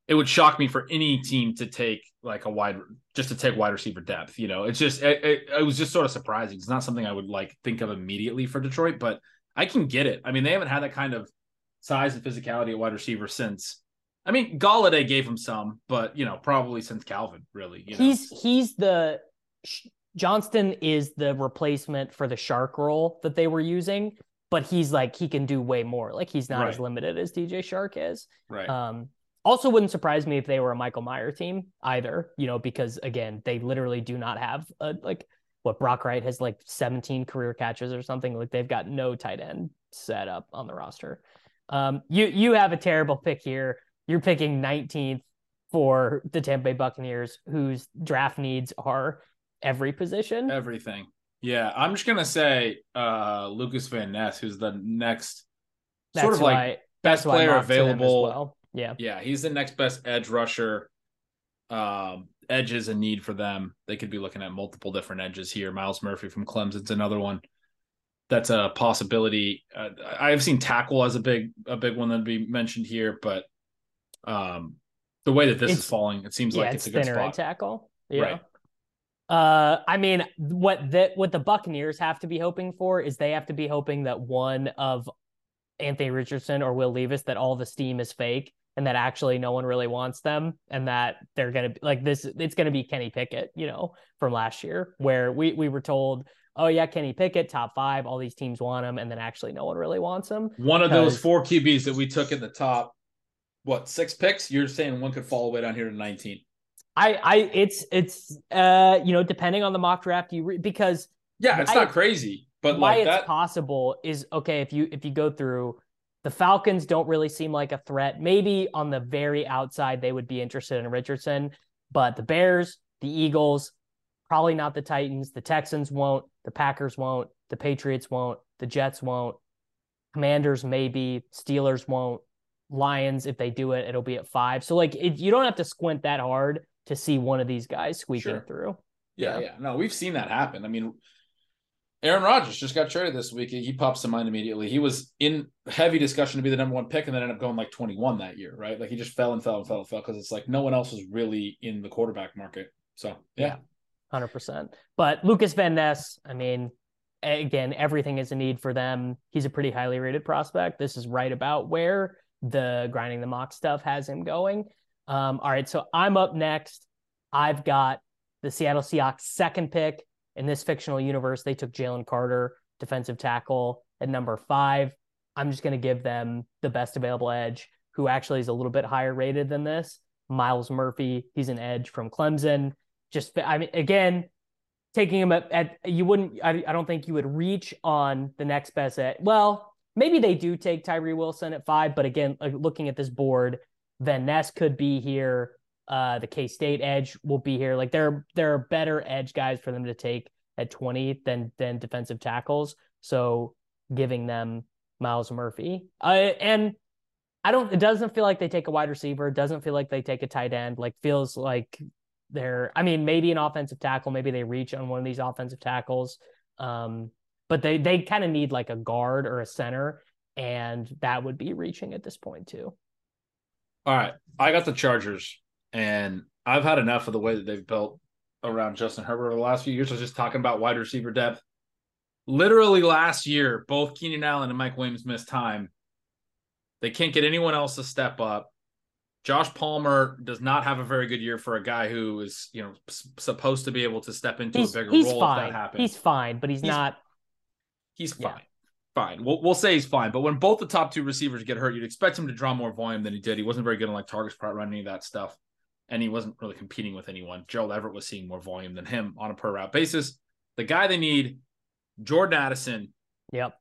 it would shock me for any team to take like a wide, just to take wide receiver depth. You know, it's just it, it, it was just sort of surprising. It's not something I would like think of immediately for Detroit, but I can get it. I mean, they haven't had that kind of size and physicality at wide receiver since. I mean, Golladay gave him some, but you know, probably since Calvin, really. You know? he's he's the Johnston is the replacement for the Chark role that they were using, but he's like he can do way more. Like he's not as limited as DJ Chark is. right. Um, also, wouldn't surprise me if they were a Michael Mayer team either. You know, because again, they literally do not have a like what Brock Wright has like 17 career catches or something. Like they've got no tight end set up on the roster. Um, you you have a terrible pick here. You're picking 19th for the Tampa Bay Buccaneers, whose draft needs are every position. Everything. Yeah, I'm just gonna say uh Lukas Van Ness, who's the next That's sort of like best that's why I player available. well. Yeah. Yeah, he's the next best edge rusher. Um, edge is a need for them. They could be looking at multiple different edges here. Myles Murphy from Clemson's another one. That's a possibility. Uh, I've seen tackle as a big a big one that'd be mentioned here, but um, the way that this It's- is falling, it seems yeah, like it's it's, a good thinner at spot. tackle. Yeah. Right. Uh, I mean, what that what the Buccaneers have to be hoping for is they have to be hoping that one of Anthony Richardson or Will Levis that all the steam is fake and that actually no one really wants them and that they're gonna be like this. It's gonna be Kenny Pickett, you know, from last year where we we were told, oh yeah, Kenny Pickett top five, all these teams want him, and then actually no one really wants him. One of those four QBs that we took in the top, what six picks? You're saying one could fall away down here to 19. I, I, it's, it's, uh, you know, depending on the mock draft, you re- because yeah, it's why, not crazy, but why like it's that possible is okay if you if you go through the Falcons don't really seem like a threat. Maybe on the very outside they would be interested in Richardson, but the Bears, the Eagles, probably not the Titans. The Texans won't. The Packers won't. The Patriots won't. The Jets won't. Commanders maybe. Steelers won't. Lions, if they do it, it'll be at five. So like, it, you don't have to squint that hard to see one of these guys squeaking Sure. through. Yeah, yeah. No, we've seen that happen. I mean, Aaron Rodgers just got traded this week. He pops to mind immediately. He was in heavy discussion to be the number one pick and then ended up going like 21 that year, right? Like he just fell and fell and fell and fell because it's like no one else was really in the quarterback market. So, yeah. Hundred percent. But Lukas Van Ness, I mean, again, everything is a need for them. He's a pretty highly rated prospect. This is right about where the grinding the mock stuff has him going. Um, all right, so I'm up next. I've got the Seattle Seahawks second pick in this fictional universe. They took Jalen Carter, defensive tackle, at number five. I'm just going to give them the best available edge, who actually is a little bit higher rated than this. Myles Murphy. He's an edge from Clemson. Just, I mean, again, taking him at, at you wouldn't, I, I don't think you would reach on the next best edge. Well, maybe they do take Tyree Wilson at five, but again, looking at this board, Van Ness could be here. Uh, the K State edge will be here. Like there, there are better edge guys for them to take at 20 than than defensive tackles. So giving them Myles Murphy. Uh, and I don't it doesn't feel like they take a wide receiver, it doesn't feel like they take a tight end. Like feels like they're I mean, maybe an offensive tackle, maybe they reach on one of these offensive tackles. Um, but they they kind of need like a guard or a center, and that would be reaching at this point too. All right. I got the Chargers, and I've had enough of the way that they've built around Justin Herbert over the last few years. I was just talking about wide receiver depth. Literally last year, both Keenan Allen and Mike Williams missed time. They can't get anyone else to step up. Josh Palmer does not have a very good year for a guy who is, you know, s- supposed to be able to step into He's, a bigger role if that happens. He's fine, but he's, He's- not. He's Yeah. fine. Fine. We'll, we'll say he's fine. But when both the top two receivers get hurt, you'd expect him to draw more volume than he did. He wasn't very good on like targets route run, any of that stuff. And he wasn't really competing with anyone. Gerald Everett was seeing more volume than him on a per route basis. The guy they need, Jordan Addison, Yep.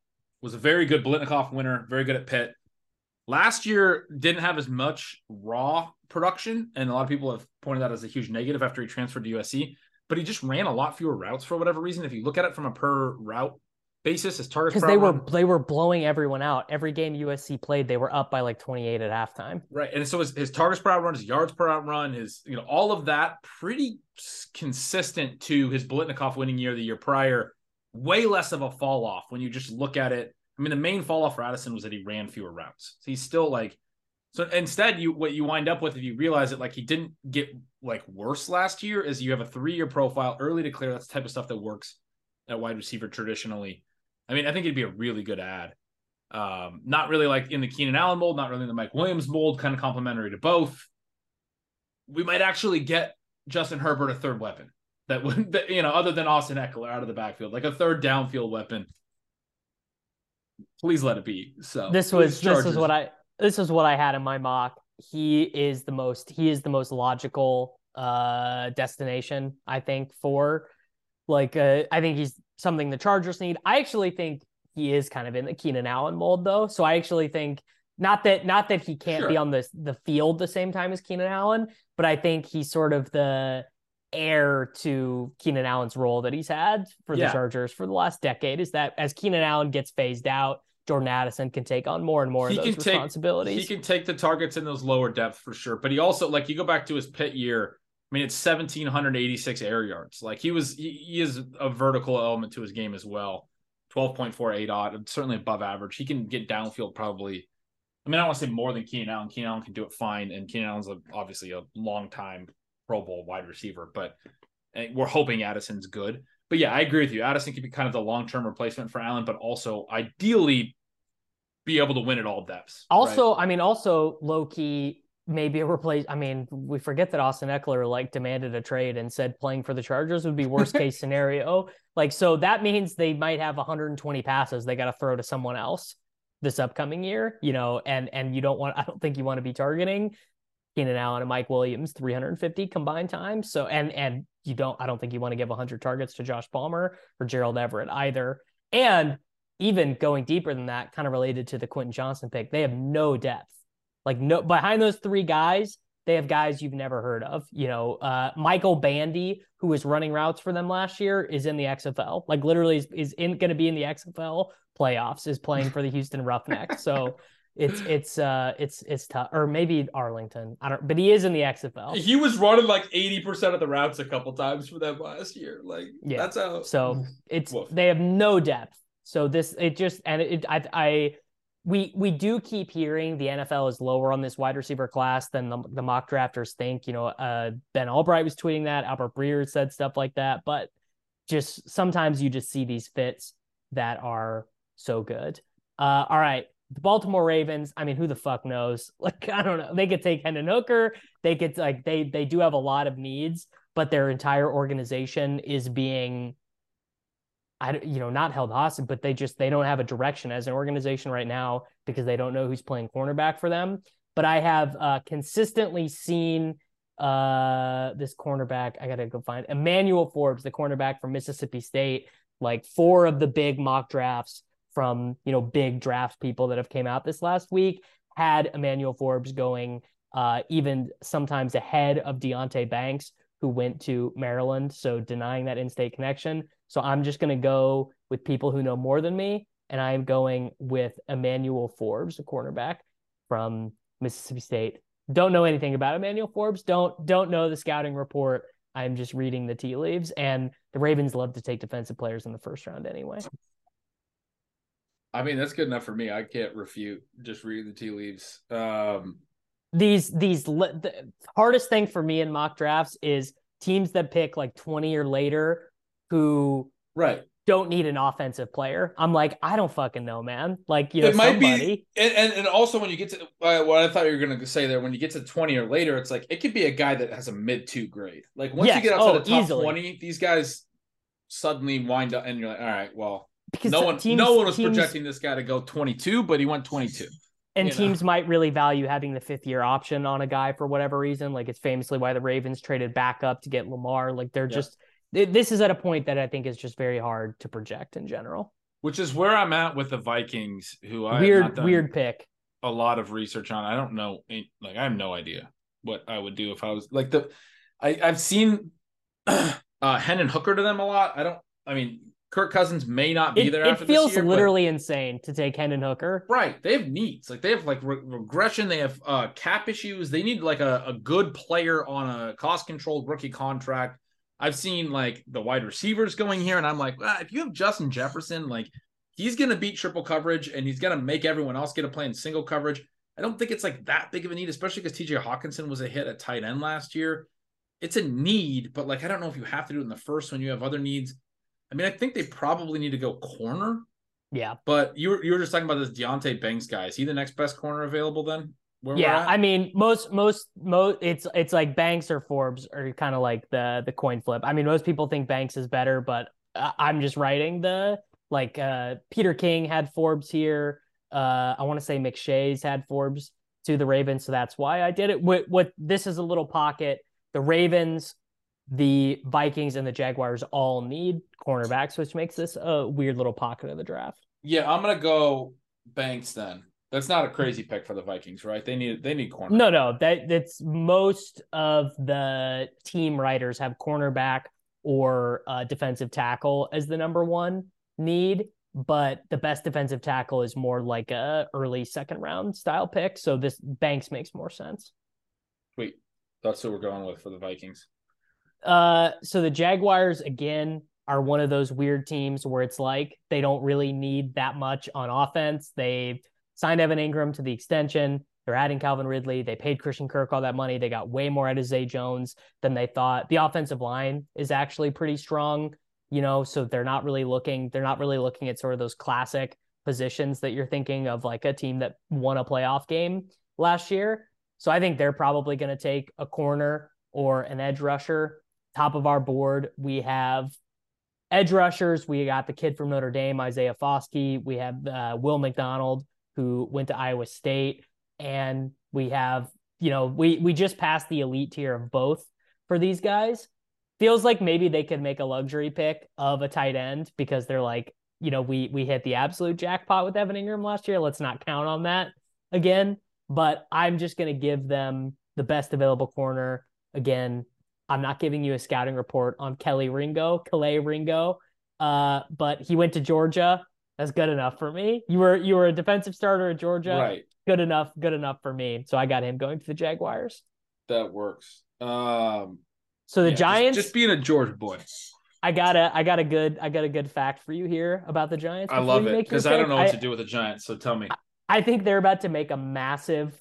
was a very good Biletnikoff winner, very good at Pitt. Last year didn't have as much raw production, and a lot of people have pointed that as a huge negative after he transferred to USC. But he just ran a lot fewer routes for whatever reason. If you look at it from a per route basis, his targets Because they were they were blowing everyone out. Every game USC played, they were up by like 28 at halftime. Right. And so his, his targets per out run, his yards per out run, his, you know, all of that pretty consistent to his Biletnikoff winning year the year prior. Way less of a fall off when you just look at it. I mean, the main fall off for Addison was that he ran fewer routes. So he's still like, so instead, you what you wind up with if you realize it, like he didn't get like worse last year, is you have a three year profile, early to clear. That's the type of stuff that works at wide receiver traditionally. I mean, I think it'd be a really good ad. Um, not really like in the Keenan Allen mold, not really in the Mike Williams mold, kind of complementary to both. We might actually get Justin Herbert a third weapon that would, <laughs> that, you know, other than Austin Ekeler out of the backfield, like a third downfield weapon. Please let it be. So this was this was what I this is what I had in my mock. He is the most he is the most logical uh destination I think for like uh, I think he's something the Chargers need. I actually think he is kind of in the Keenan Allen mold though. So I actually think not that not that he can't be on the the field the same time as Keenan Allen, but I think he's sort of the heir to Keenan Allen's role that he's had for the Chargers for the last decade is that as Keenan Allen gets phased out, Jordan Addison can take on more and more He of those can take- responsibilities. He can take the targets in those lower depth for sure. But he also like you go back to his Pitt year. I mean, it's seventeen hundred eighty six air yards. Like he was, he, he is a vertical element to his game as well. Twelve point four aDOT, certainly above average. He can get downfield probably. I mean, I don't want to say more than Keenan Allen. Keenan Allen can do it fine, and Keenan Allen's a, obviously a long time Pro Bowl wide receiver. But eh, we're hoping Addison's good. But yeah, I agree with you. Addison could be kind of the long term replacement for Allen, but also ideally be able to win at all depths. right? Also, I mean, also low key, maybe a replace. I mean, we forget that Austin Ekeler like demanded a trade and said playing for the Chargers would be worst <laughs> case scenario. Like, so that means they might have 120 passes they got to throw to someone else this upcoming year, you know, and and you don't want. I don't think you want to be targeting Keenan Allen and Mike Williams 350 combined times. So and and you don't I don't think you want to give 100 targets to Josh Palmer or Gerald Everett either. And even going deeper than that, kind of related to the Quentin Johnston pick, they have no depth. Like no behind those three guys, they have guys you've never heard of. You know, uh, Michael Bandy, who was running routes for them last year, is in the XFL. Like literally is, is in going to be in the XFL playoffs. Is playing for the Houston Roughnecks. So <laughs> it's it's uh it's it's tough. Or maybe Arlington. I don't. But he is in the XFL. He was running like eighty percent of the routes a couple times for them last year. Like yeah, that's how. So it's Woof. they have no depth. So this it just and it I I we we do keep hearing the NFL is lower on this wide receiver class than the, the mock drafters think. You know, uh, Ben Albright was tweeting that. Albert Breer said stuff like that. But just sometimes you just see these fits that are so good. Uh, all right, the Baltimore Ravens. I mean, who the fuck knows? <laughs> Like, I don't know. They could take Hendon Hooker. They could like they they do have a lot of needs, but their entire organization is being I you know not held hostage, but they just they don't have a direction as an organization right now because they don't know who's playing cornerback for them. But I have uh, consistently seen uh, this cornerback. I gotta go find Emmanuel Forbes, the cornerback from Mississippi State. Like four of the big mock drafts from you know big draft people that have came out this last week had Emmanuel Forbes going uh, even sometimes ahead of Deonte Banks, who went to Maryland. So denying that in-state connection. So I'm just going to go with people who know more than me. And I'm going with Emmanuel Forbes, a cornerback from Mississippi State. Don't know anything about Emmanuel Forbes. Don't don't know the scouting report. I'm just reading the tea leaves. And the Ravens love to take defensive players in the first round anyway. I mean, that's good enough for me. I can't refute just reading the tea leaves. Um, these these the hardest thing for me in mock drafts is teams that pick like 20 or later who right don't need an offensive player. I'm like, I don't fucking know, man. Like, you know, it might somebody... be, and, and, and also when you get to uh, what I thought you were going to say there, when you get to 20 or later, it's like it could be a guy that has a mid two grade. Like once yes. you get outside oh, the top easily. 20, these guys suddenly wind up, and you're like, all right, well, because no one, teams, no one was teams, projecting this guy to go 22, but he went 22. And teams know? might really value having the fifth year option on a guy for whatever reason. Like it's famously why the Ravens traded back up to get Lamar. Like they're yeah. just this is at a point that I think is just very hard to project in general. Which is where I'm at with the Vikings, who I weird weird pick. A lot of research on. I don't know, like I have no idea what I would do if I was like the. I I've seen <clears throat> uh Hendon Hooker to them a lot. I don't. I mean, Kirk Cousins may not be it, there. It feels year, literally but... insane to take Hendon Hooker. Right, they have needs. Like they have like re- regression. They have uh cap issues. They need like a, a good player on a cost controlled rookie contract I've seen like the wide receivers going here, and I'm like, ah, if you have Justin Jefferson, like he's going to beat triple coverage and he's going to make everyone else get a play in single coverage. I don't think it's like that big of a need, especially because TJ Hockenson was a hit at tight end last year. It's a need, but like I don't know if you have to do it in the first when you have other needs. I mean, I think they probably need to go corner. Yeah. But you were you were just talking about this Deonte Banks guy. Is he the next best corner available then? Yeah, I mean, most most most it's it's like Banks or Forbes are kind of like the the coin flip. I mean, most people think Banks is better, but I'm just writing the like uh Peter King had Forbes here. Uh I want to say McShay's had Forbes to the Ravens, so that's why I did it. What what this is a little pocket. The Ravens, the Vikings, and the Jaguars all need cornerbacks, which makes this a weird little pocket of the draft. Yeah, I'm gonna go Banks then. That's not a crazy pick for the Vikings, right? They need they need corner. No, no, that that's most of the team writers have cornerback or uh, defensive tackle as the number one need, but the best defensive tackle is more like a early second round style pick. So this Banks makes more sense. Wait, that's what we're going with for the Vikings. Uh, so the Jaguars again are one of those weird teams where it's like they don't really need that much on offense. They signed Evan Engram to the extension. They're adding Calvin Ridley. They paid Christian Kirk all that money. They got way more out of Zay Jones than they thought. The offensive line is actually pretty strong, you know, so they're not really looking, they're not really looking at sort of those classic positions that you're thinking of like a team that won a playoff game last year. So I think they're probably going to take a corner or an edge rusher. Top of our board, we have edge rushers. We got the kid from Notre Dame, Isaiah Foskey. We have uh, Will McDonald, who went to Iowa State, and we have you know, we we just passed the elite tier of both for these guys. Feels like maybe they could make a luxury pick of a tight end because they're like, you know, we we hit the absolute jackpot with Evan Engram last year. Let's not count on that again. But I'm just gonna give them the best available corner again. I'm not giving you a scouting report on Kelly Ringo, Kelee Ringo, uh, but he went to Georgia. That's good enough for me. You were you were a defensive starter at Georgia. Right. Good enough, good enough for me. So I got him going to the Jaguars. That works. Um So the yeah, Giants, just, being a Georgia boy. I got a I got a good I got a good fact for you here about the Giants. I love it because I don't know what to do with the Giants. So tell me. I think they're about to make a massive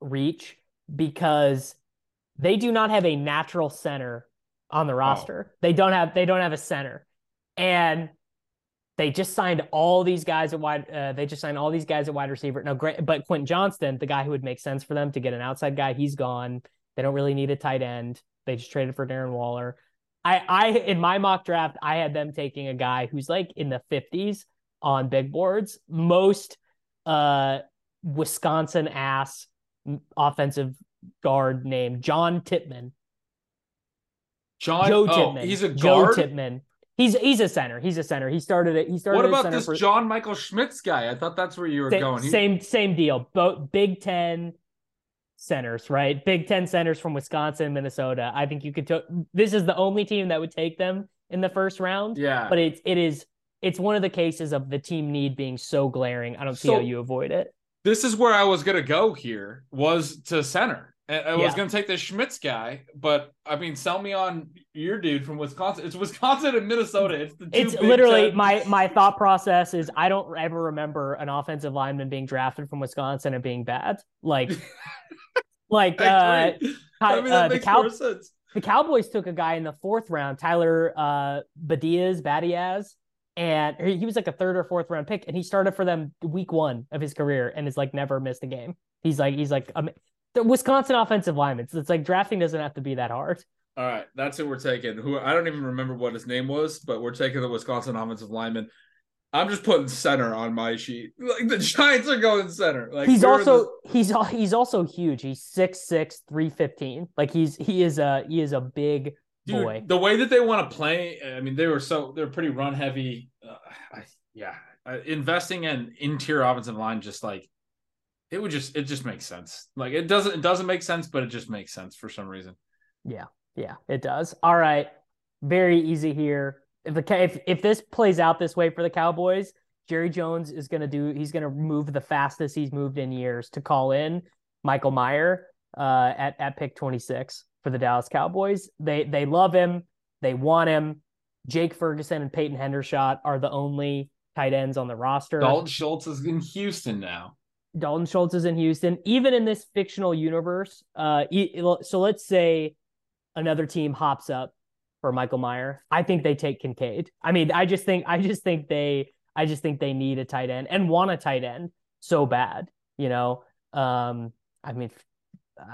reach because they do not have a natural center on the roster. They don't have they don't have a center. And they just signed all these guys at wide uh, they just signed all these guys at wide receiver. No, great but Quentin Johnston, the guy who would make sense for them to get an outside guy, he's gone. They don't really need a tight end. They just traded for Darren Waller. I I in my mock draft, I had them taking a guy who's like in the 50s on big boards. Most uh Wisconsin ass offensive guard named John Tippmann. John Joe oh, Tippmann. he's a Joe guard. Tippmann. He's he's a center. He's a center. He started it. He started. What about this for, John Michael Schmitz guy? I thought that's where you were Sa- going. He- Same same deal. Both Big Ten centers, right? Big Ten centers from Wisconsin, Minnesota. I think you could. To- this is the only team that would take them in the first round. yeah. But it's it is it's one of the cases of the team need being so glaring. I don't see So- how you avoid it. this is where I was gonna go here was to center. And I was Yeah. gonna take the Schmitz guy, but I mean, sell me on your dude from Wisconsin. It's Wisconsin and Minnesota. It's the two It's literally Ten. my my thought process is I don't ever remember an offensive lineman being drafted from Wisconsin and being bad. Like <laughs> like uh I mean, uh, the Cow- the Cowboys took a guy in the fourth round, Tyler uh Biadasz, Biadasz, and he he was like a third or fourth round pick, and he started for them week one of his career and has like never missed a game. He's like he's like um, the Wisconsin offensive lineman. So it's like drafting doesn't have to be that hard. All right, that's who we're taking. Who I don't even remember what his name was, but we're taking the Wisconsin offensive lineman. I'm just putting center on my sheet. <laughs> Like the Giants are going center. Like he's also he's al- he's also huge. He's 6'6", 315. Like he's he is a he is a big dude, boy. the way that they want to play. I mean, they were so they're pretty run heavy. Uh, I, yeah, uh, investing in interior offensive line just like it would just it just makes sense. Like it doesn't it doesn't make sense, but it just makes sense for some reason. Yeah, yeah, it does. All right, very easy here. If the if if this plays out this way for the Cowboys, Jerry Jones is gonna do. He's gonna move the fastest he's moved in years to call in Michael Mayer uh, at at pick twenty six for the Dallas Cowboys. They they love him. They want him. Jake Ferguson and Peyton Hendershot are the only tight ends on the roster. Dalton Schultz is in Houston now. Dalton Schultz is in Houston. Even in this fictional universe, uh, so let's say another team hops up for Michael Mayer. I think they take Kincaid. I mean, I just think, I just think they, I just think they need a tight end and want a tight end so bad. You know, um, I mean,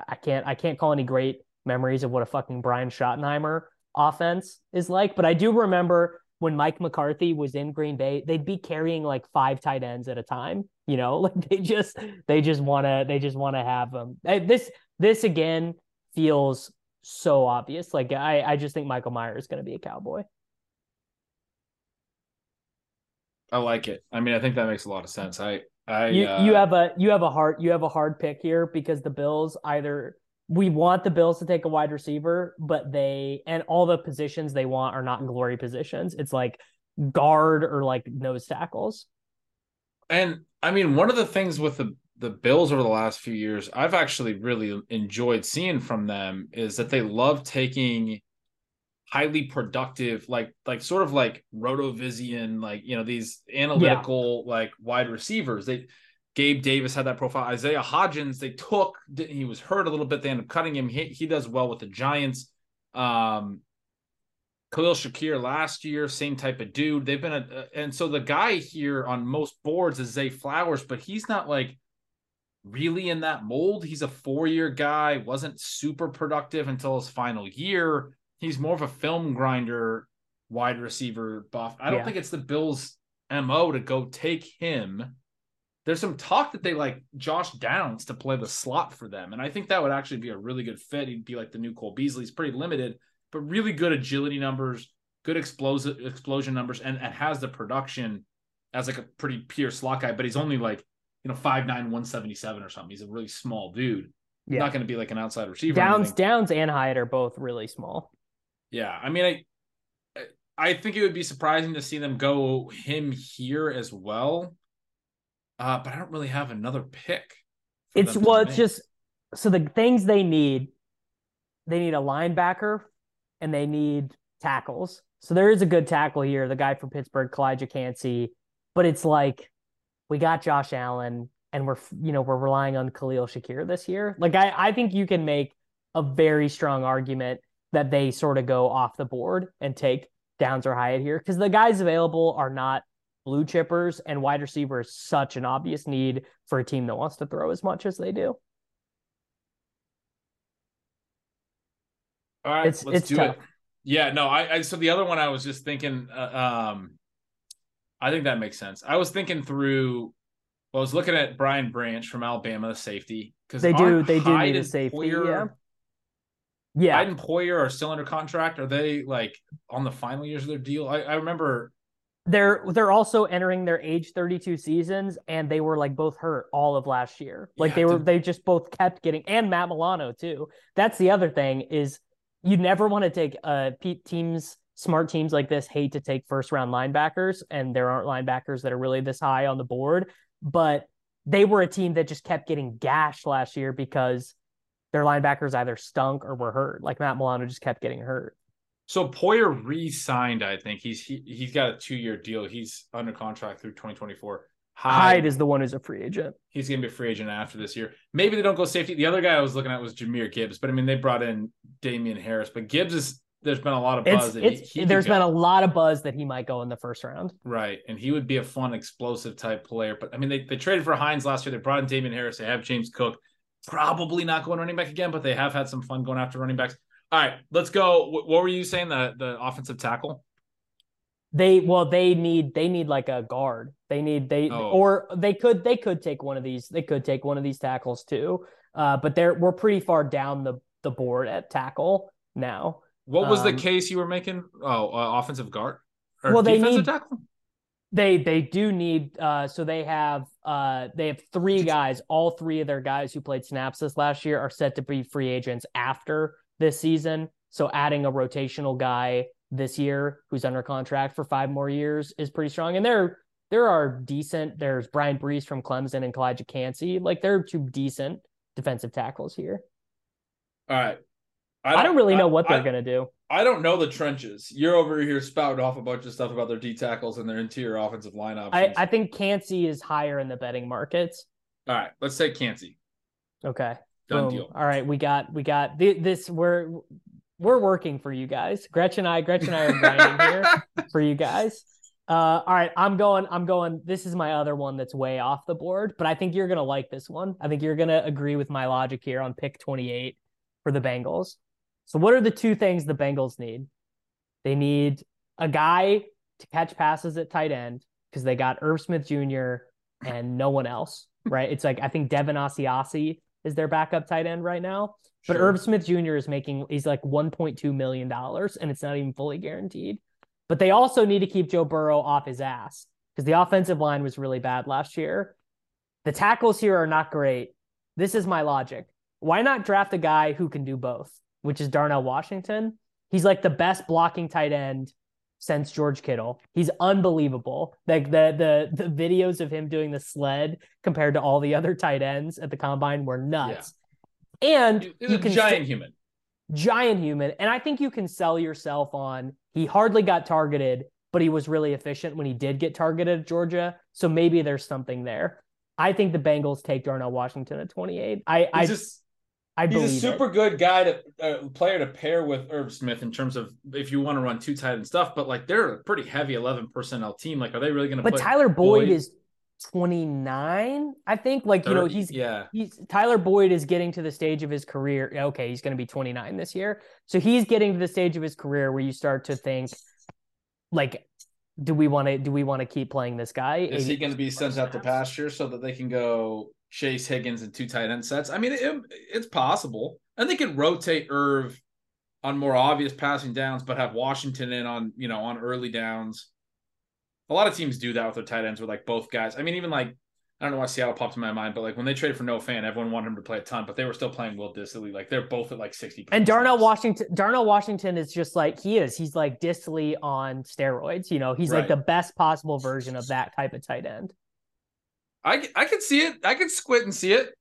I can't, I can't call any great memories of what a fucking Brian Schottenheimer offense is like, but I do remember when Mike McCarthy was in Green Bay, they'd be carrying like five tight ends at a time. You know, <laughs> like they just they just want to they just want to have them. This this again feels so obvious. Like I I just think Michael Mayer is going to be a Cowboy. I like it. I mean, I think that makes a lot of sense. I I You uh, you have a you have a hard you have a hard pick here because the Bills either we want the Bills to take a wide receiver, but they and all the positions they want are not glory positions. It's like guard or like nose tackles. And I mean, one of the things with the the Bills over the last few years, I've actually really enjoyed seeing from them is that they love taking highly productive, like like sort of like Rotovision, like you know these analytical like wide receivers. They Gabe Davis had that profile. Isaiah Hodgins, they took. He was hurt a little bit. They ended up cutting him. He he does well with the Giants. Um, Khalil Shakir last year, same type of dude. They've been a, and so the guy here on most boards is Zay Flowers, but he's not like really in that mold. He's a four year guy, wasn't super productive until his final year. He's more of a film grinder wide receiver buff. I don't Yeah. think it's the Bills' MO to go take him there's some talk that they like Josh Downs to play the slot for them. And I think that would actually be a really good fit. He'd be like the new Cole Beasley. He's pretty limited, but really good agility numbers, good explosive explosion numbers, and, and has the production as like a pretty pure slot guy, but he's only like, you know, 5'9, 177 or something. He's a really small dude. Yeah. Not going to be like an outside receiver. Downs, Downs and Hyatt are both really small. Yeah. I mean, I I think it would be surprising to see them go him here as well. Uh, but I don't really have another pick. It's well, it's just so the things they need, they need a linebacker and they need tackles. So there is a good tackle here, the guy from Pittsburgh, Calijah Kancey, but it's like we got Josh Allen and we're you know we're relying on Khalil Shakir this year. Like I I think you can make a very strong argument that they sort of go off the board and take Downs or Hyatt here because the guys available are not blue chippers, and wide receiver is such an obvious need for a team that wants to throw as much as they do. All right, it's, let's it's do tough. it. Yeah, no, I, I, so the other one I was just thinking, uh, um, I think that makes sense. I was thinking through. Well, I was looking at Brian Branch from Alabama, the safety, because they do they do need a safety. Poyer, yeah, yeah. Hyde and Poyer are still under contract. Are they like on the final years of their deal? I, I remember they're they're also entering their age 32 seasons and they were like both hurt all of last year. Like yeah, they were they just both kept getting and matt milano too. That's the other thing is you never want to take uh teams smart teams like this hate to take first round linebackers and there aren't linebackers that are really this high on the board but they were a team that just kept getting gashed last year because their linebackers either stunk or were hurt. Like matt milano just kept getting hurt so Poyer re-signed. I think he's he, he's got a two-year deal. He's under contract through 2024. Hyde, Hyde is the one who's a free agent. He's going to be a free agent after this year. Maybe they don't go safety. The other guy I was looking at was Jahmyr Gibbs, but I mean they brought in Damien Harris. But Gibbs is there's been a lot of buzz. It's, it's, he, he there's been a lot of buzz that he might go in the first round. Right, and he would be a fun, explosive type player. But I mean, they, they traded for Hines last year. They brought in Damien Harris. They have James Cook. Probably not going running back again, but they have had some fun going after running backs. All right, let's go. What were you saying? The the offensive tackle. They well, they need they need like a guard. They need they oh. or they could they could take one of these. They could take one of these tackles too. Uh, but they're we're pretty far down the the board at tackle now. What was um, the case you were making? Oh, uh, offensive guard. Or well, they need tackle. They they do need. Uh, so they have uh they have three guys. All three of their guys who played snaps this last year are set to be free agents after this season. So adding a rotational guy this year who's under contract for five more years is pretty strong. And there there are decent. There's Bryan Bresee from Clemson and Calijah Kancey. Like there are two decent defensive tackles here. All right. I don't, I don't really know what they're gonna do. I don't know the trenches. You're over here spouting off a bunch of stuff about their D tackles and their interior offensive line options. I, I think Kancey is higher in the betting markets. All right, let's take Kancey. Okay. Done Boom. deal. All right, we got we got this. We're we're working for you guys. Gretchen and I, Gretchen and I are grinding here <laughs> for you guys. Uh, all right, I'm going. I'm going. This is my other one that's way off the board, but I think you're gonna like this one. I think you're gonna agree with my logic here on pick 28 for the Bengals. So, what are the two things the Bengals need? They need a guy to catch passes at tight end because they got Irv Smith Jr. and no one else. Right? It's like I think Devin Asiasi is their backup tight end right now. Sure. But Irv Smith Jr. is making he's like 1.2 million dollars, and it's not even fully guaranteed. But they also need to keep Joe Burrow off his ass because the offensive line was really bad last year. The tackles here are not great. This is my logic. Why not draft a guy who can do both, which is Darnell Washington? He's like the best blocking tight end since George Kittle. He's unbelievable. Like the the the videos of him doing the sled compared to all the other tight ends at the combine were nuts. Yeah. And He's you can giant st- human. Giant human. And I think you can sell yourself on he hardly got targeted, but he was really efficient when he did get targeted at Georgia. So maybe there's something there. I think the Bengals take Darnell Washington at 28. I I just I he's a super it. good guy to uh, player to pair with Irv Smith in terms of if you want to run two tight end stuff. But like they're a pretty heavy eleven personnel team. Like, are they really going to? But Tyler Boyd, Boyd is twenty nine. I think. Like 30, you know, he's yeah. He's Tyler Boyd is getting to the stage of his career. Okay, he's going to be twenty nine this year. So he's getting to the stage of his career where you start to think, like, do we want to do we want to keep playing this guy? Is he going to be sent out to pasture so that they can go Chase Higgins and two tight end sets? I mean, it, it's possible. And they could rotate Irv on more obvious passing downs, but have Washington in on you know on early downs. A lot of teams do that with their tight ends with like both guys. I mean, even like I don't know why Seattle popped in my mind, but like when they traded for Noah Fant, everyone wanted him to play a ton, but they were still playing Will Dissly. Like they're both at like 60. And Darnell Washington, Darnell Washington is just like he is. He's like Dissly on steroids. You know, he's right. like the best possible version of that type of tight end. I I can see it. I can squint and see it.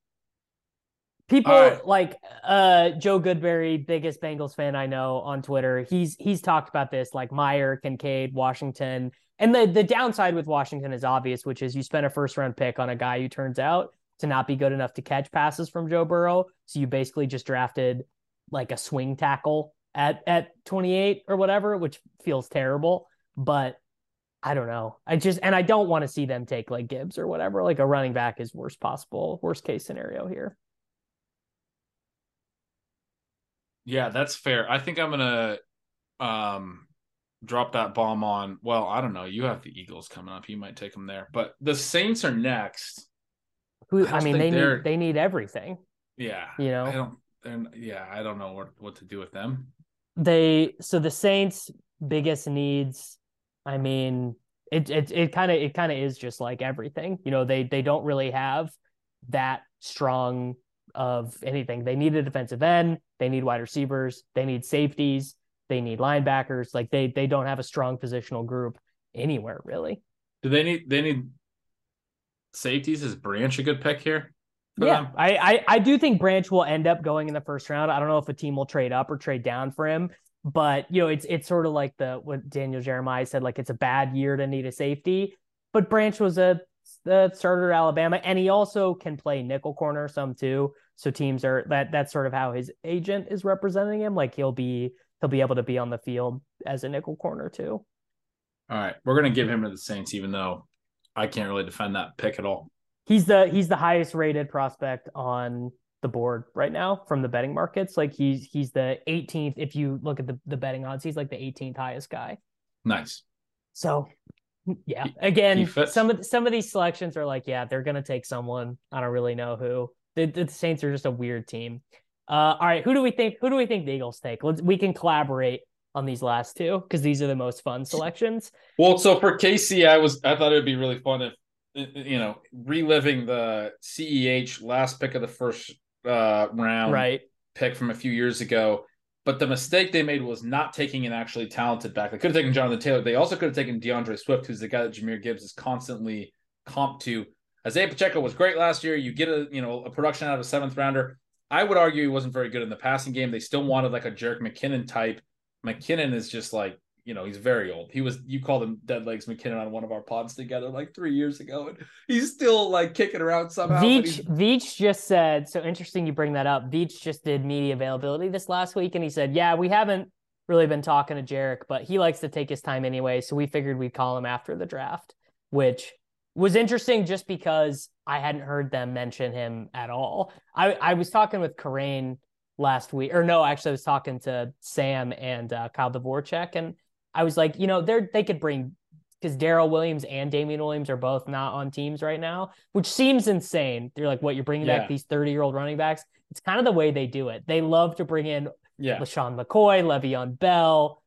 People right. like uh Joe Goodberry, biggest Bengals fan I know on Twitter. He's he's talked about this like Mayer, Kincaid, Washington and the the downside with Washington is obvious, which is you spend a first round pick on a guy who turns out to not be good enough to catch passes from Joe Burrow. So you basically just drafted like a swing tackle at at 28 or whatever, which feels terrible. But I don't know. I just and I don't want to see them take like Gibbs or whatever. Like a running back is worst possible, worst case scenario here. Yeah, that's fair. I think I'm gonna um drop that bomb on. Well, I don't know. You have the Eagles coming up. You might take them there, but the Saints are next. Who? I, I mean, they need they need everything. Yeah, you know. I don't. They're, yeah, I don't know what what to do with them. They so the Saints' biggest needs. I mean, it it it kind of it kind of is just like everything. You know, they they don't really have that strong of anything. They need a defensive end. They need wide receivers. They need safeties they need linebackers. Like they they don't have a strong positional group anywhere really. Do they need they need safeties? Is Branch a good pick here? Yeah, I, I I do think Branch will end up going in the first round. I don't know if a team will trade up or trade down for him, but you know it's it's sort of like the what Daniel Jeremiah said, like it's a bad year to need a safety. But Branch was a the starter at Alabama, and he also can play nickel corner some too. So teams are that that's sort of how his agent is representing him. Like he'll be he'll be able to be on the field as a nickel corner too. All right, we're gonna give him to the Saints, even though I can't really defend that pick at all. He's the he's the highest rated prospect on the board right now from the betting markets. Like he's he's the 18th. If you look at the, the betting odds, he's like the 18th highest guy. Nice. So yeah, again, some of some of these selections are like, yeah, they're gonna take someone. I don't really know who. The, the Saints are just a weird team. Uh, all right, who do we think? Who do we think the Eagles take? Let's we can collaborate on these last two because these are the most fun selections. Well, so for Casey, I was I thought it would be really fun if you know reliving the CEH last pick of the first uh, round right pick from a few years ago. But the mistake they made was not taking an actually talented back. They could have taken Jonathan Taylor. They also could have taken D'Andre Swift, who's the guy that Jahmyr Gibbs is constantly comped to. Isaiah Pacheco was great last year. You get a you know a production out of a seventh rounder. I would argue he wasn't very good in the passing game. They still wanted like a Jerick McKinnon type. McKinnon is just like, you know, he's very old. He was you called him dead legs McKinnon on one of our pods together like three years ago, and he's still like kicking around somehow. Veach Veach just said so interesting you bring that up. Veach just did media availability this last week, and he said, Yeah, we haven't really been talking to Jerick, but he likes to take his time anyway. So we figured we'd call him after the draft, which was interesting just because I hadn't heard them mention him at all. I, I was talking with Karain last week, or no, actually, I was talking to Sam and uh, Kyle Dvorchak, and I was like, you know, they're they could bring because Darrel Williams and Damien Williams are both not on teams right now, which seems insane. They're like, what you're bringing yeah. back these 30 year old running backs? It's kind of the way they do it. They love to bring in yeah. LeSean McCoy, Le'Veon Bell,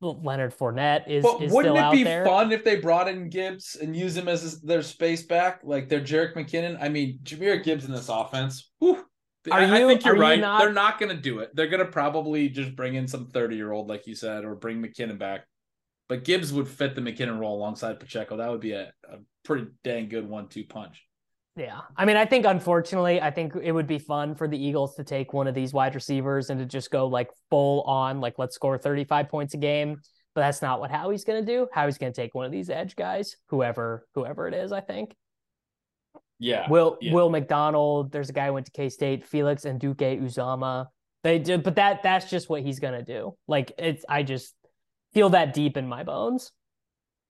Leonard Fournette is. But is wouldn't it be there. fun if they brought in Gibbs and use him as their space back, like their Jerick McKinnon? I mean, Jahmyr Gibbs in this offense. Whew, I, you, I, think you're right. You not... They're not going to do it. They're going to probably just bring in some 30 year old, like you said, or bring McKinnon back. But Gibbs would fit the McKinnon role alongside Pacheco. That would be a, a pretty dang good one two punch. Yeah. I mean, I think unfortunately, I think it would be fun for the Eagles to take one of these wide receivers and to just go like full on, like let's score 35 points a game. But that's not what Howie's going to do. Howie's going to take one of these edge guys, whoever whoever it is, I think. Yeah. Will yeah. Will McDonald, there's a guy who went to K-State, Felix Anudike-Uzomah. They do, but that that's just what he's going to do. Like it's I just feel that deep in my bones.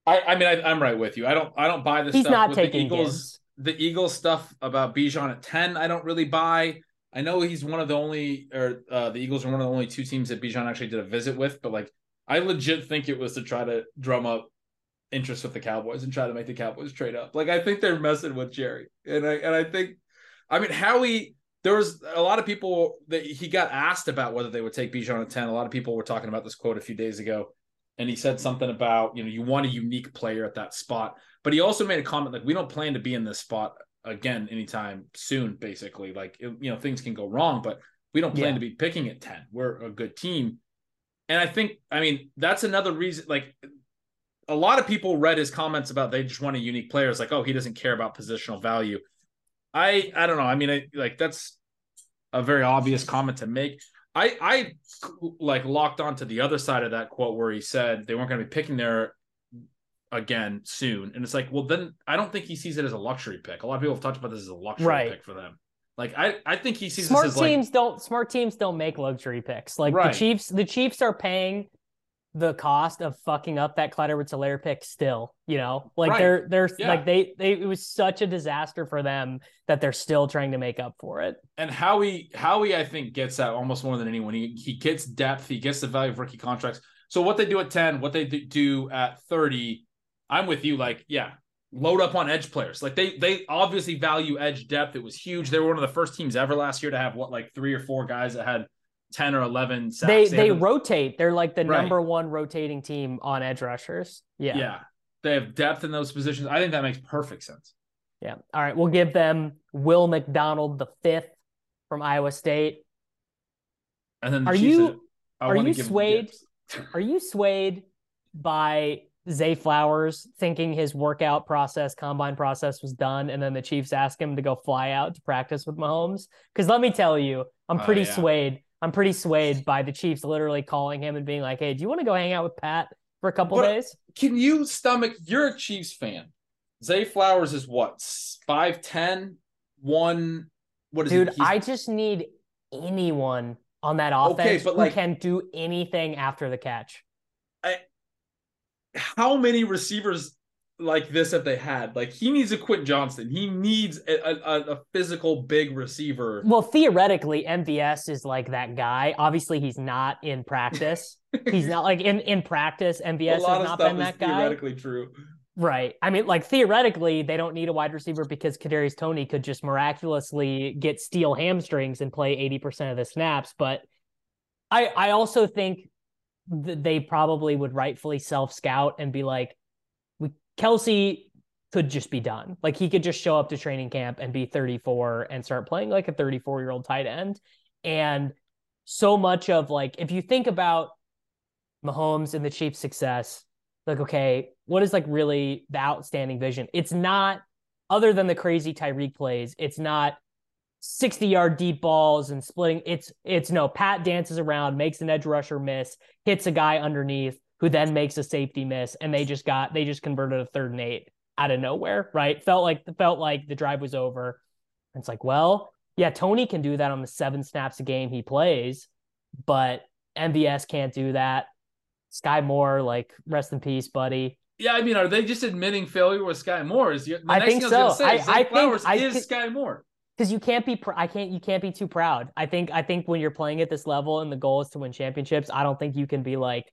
I, I mean, I, am right with you. I don't, I don't buy this. He's stuff not with taking the Eagles the Eagles stuff about Bijan at 10, I don't really buy. I know he's one of the only, or uh, the Eagles are one of the only two teams that Bijan actually did a visit with, but like, I legit think it was to try to drum up interest with the Cowboys and try to make the Cowboys trade up. Like I think they're messing with Jerry, and I and I think, I mean Howie. There was a lot of people that he got asked about whether they would take Bijan at ten. A lot of people were talking about this quote a few days ago, and he said something about you know you want a unique player at that spot. But he also made a comment like we don't plan to be in this spot again anytime soon. Basically, like you know things can go wrong, but we don't plan yeah. to be picking at ten. We're a good team, and I think I mean that's another reason. Like a lot of people read his comments about they just want a unique player. It's like, oh, he doesn't care about positional value. I I don't know. I mean, I like that's a very obvious comment to make. I I like locked onto the other side of that quote where he said they weren't going to be picking there again soon, and it's like, well, then I don't think he sees it as a luxury pick. A lot of people have talked about this as a luxury right. pick for them. Like I, I think he sees smart teams like, don't smart teams don't make luxury picks. Like right. the Chiefs, the Chiefs are paying the cost of fucking up that Clyde edwards pick still, you know, like right. they're, they're yeah. like, they, they, it was such a disaster for them that they're still trying to make up for it. And Howie, Howie, I think gets that almost more than anyone. He, he gets depth, he gets the value of rookie contracts. So what they do at 10, what they do at 30, I'm with you. Like, yeah, load up on edge players. Like they, they obviously value edge depth. It was huge. They were one of the first teams ever last year to have what, like three or four guys that had 10 or 11 sacks. They they, they rotate. They're like the right. number one rotating team on edge rushers. Yeah. Yeah. They have depth in those positions. I think that makes perfect sense. Yeah. All right. We'll give them Will McDonald the fifth from Iowa State. And then the are you are you swayed? <laughs> are you swayed by Zay Flowers thinking his workout process, combine process was done, and then the Chiefs ask him to go fly out to practice with Mahomes? Because let me tell you, I'm oh, pretty yeah. swayed I'm pretty swayed by the Chiefs literally calling him and being like, "Hey, do you want to go hang out with Pat for a couple but days?" Can you stomach? You're a Chiefs fan. Zay Flowers is what five ten one. What is dude? I just need anyone on that offense okay, but who like, can do anything after the catch. I, how many receivers like this that they had. Like he needs a Quentin Johnston. He needs a, a, a, physical big receiver. Well, theoretically, MVS is like that guy. Obviously, he's not in practice. <laughs> he's not like in in practice. MVS has not been that guy. Theoretically true. Right. I mean, like theoretically, they don't need a wide receiver because Kadarius Toney could just miraculously get steel hamstrings and play eighty percent of the snaps. But I I also think that they probably would rightfully self scout and be like Kelce could just be done. Like he could just show up to training camp and be 34 and start playing like a 34 year old tight end. And so much of like, if you think about Mahomes and the Chiefs' success, like, okay, what is like really the outstanding vision? It's not, other than the crazy Tyreek plays, it's not 60 yard deep balls and splitting. It's, it's no, Pat dances around, makes an edge rusher miss, hits a guy underneath, who then makes a safety miss, and they just got they just converted a third and eight out of nowhere, right? Felt like felt like the drive was over. And it's like, well, yeah, Toney can do that on the seven snaps a game he plays, but MVS can't do that. Skyy Moore, like rest in peace, buddy. Yeah, I mean, are they just admitting failure with Skyy Moore? Is the I think so. I, say, I, I Flowers think is Skyy Moore because you can't be pr- I can't you can't be too proud. I think I think when you're playing at this level and the goal is to win championships, I don't think you can be like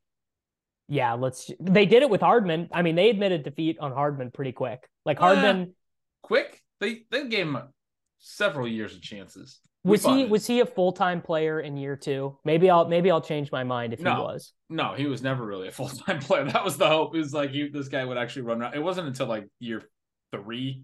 yeah, let's. They did it with Hardman. I mean, they admitted defeat on Hardman pretty quick. Like Hardman, uh, quick. They they gave him several years of chances. Was he was he a full time player in year two? Maybe I'll maybe I'll change my mind if no, he was. No, he was never really a <laughs> full time player. That was the hope. It was like he, this guy would actually run around. It wasn't until like year three,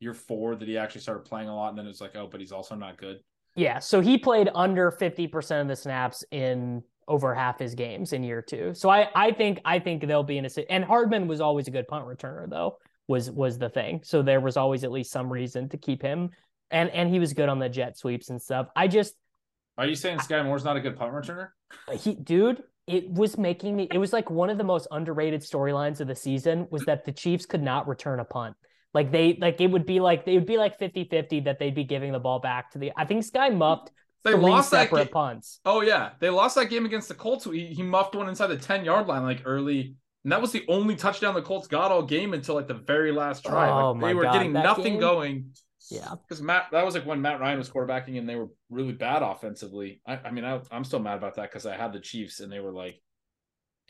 year four that he actually started playing a lot, and then it was like, oh, but he's also not good. Yeah, so he played under fifty percent of the snaps in over half his games in year two. So I I think I think they'll be in a and Hardman was always a good punt returner though was was the thing. So there was always at least some reason to keep him and and he was good on the jet sweeps and stuff. I just Are you saying Skyy Moore's not a good punt returner? He dude, it was making me it was like one of the most underrated storylines of the season was that the Chiefs could not return a punt. Like they like it would be like they would be like 50-50 that they'd be giving the ball back to the I think Skyy muffed they three lost separate that ga- punts. Oh yeah, they lost that game against the Colts. He, he muffed one inside the ten yard line like early, and that was the only touchdown the Colts got all game until like the very last drive. Oh, like, my they were God. getting That nothing game? going. Yeah. Because Matt, that was like when Matt Ryan was quarterbacking, and they were really bad offensively. I, I mean, I, I'm still mad about that because I had the Chiefs, and they were like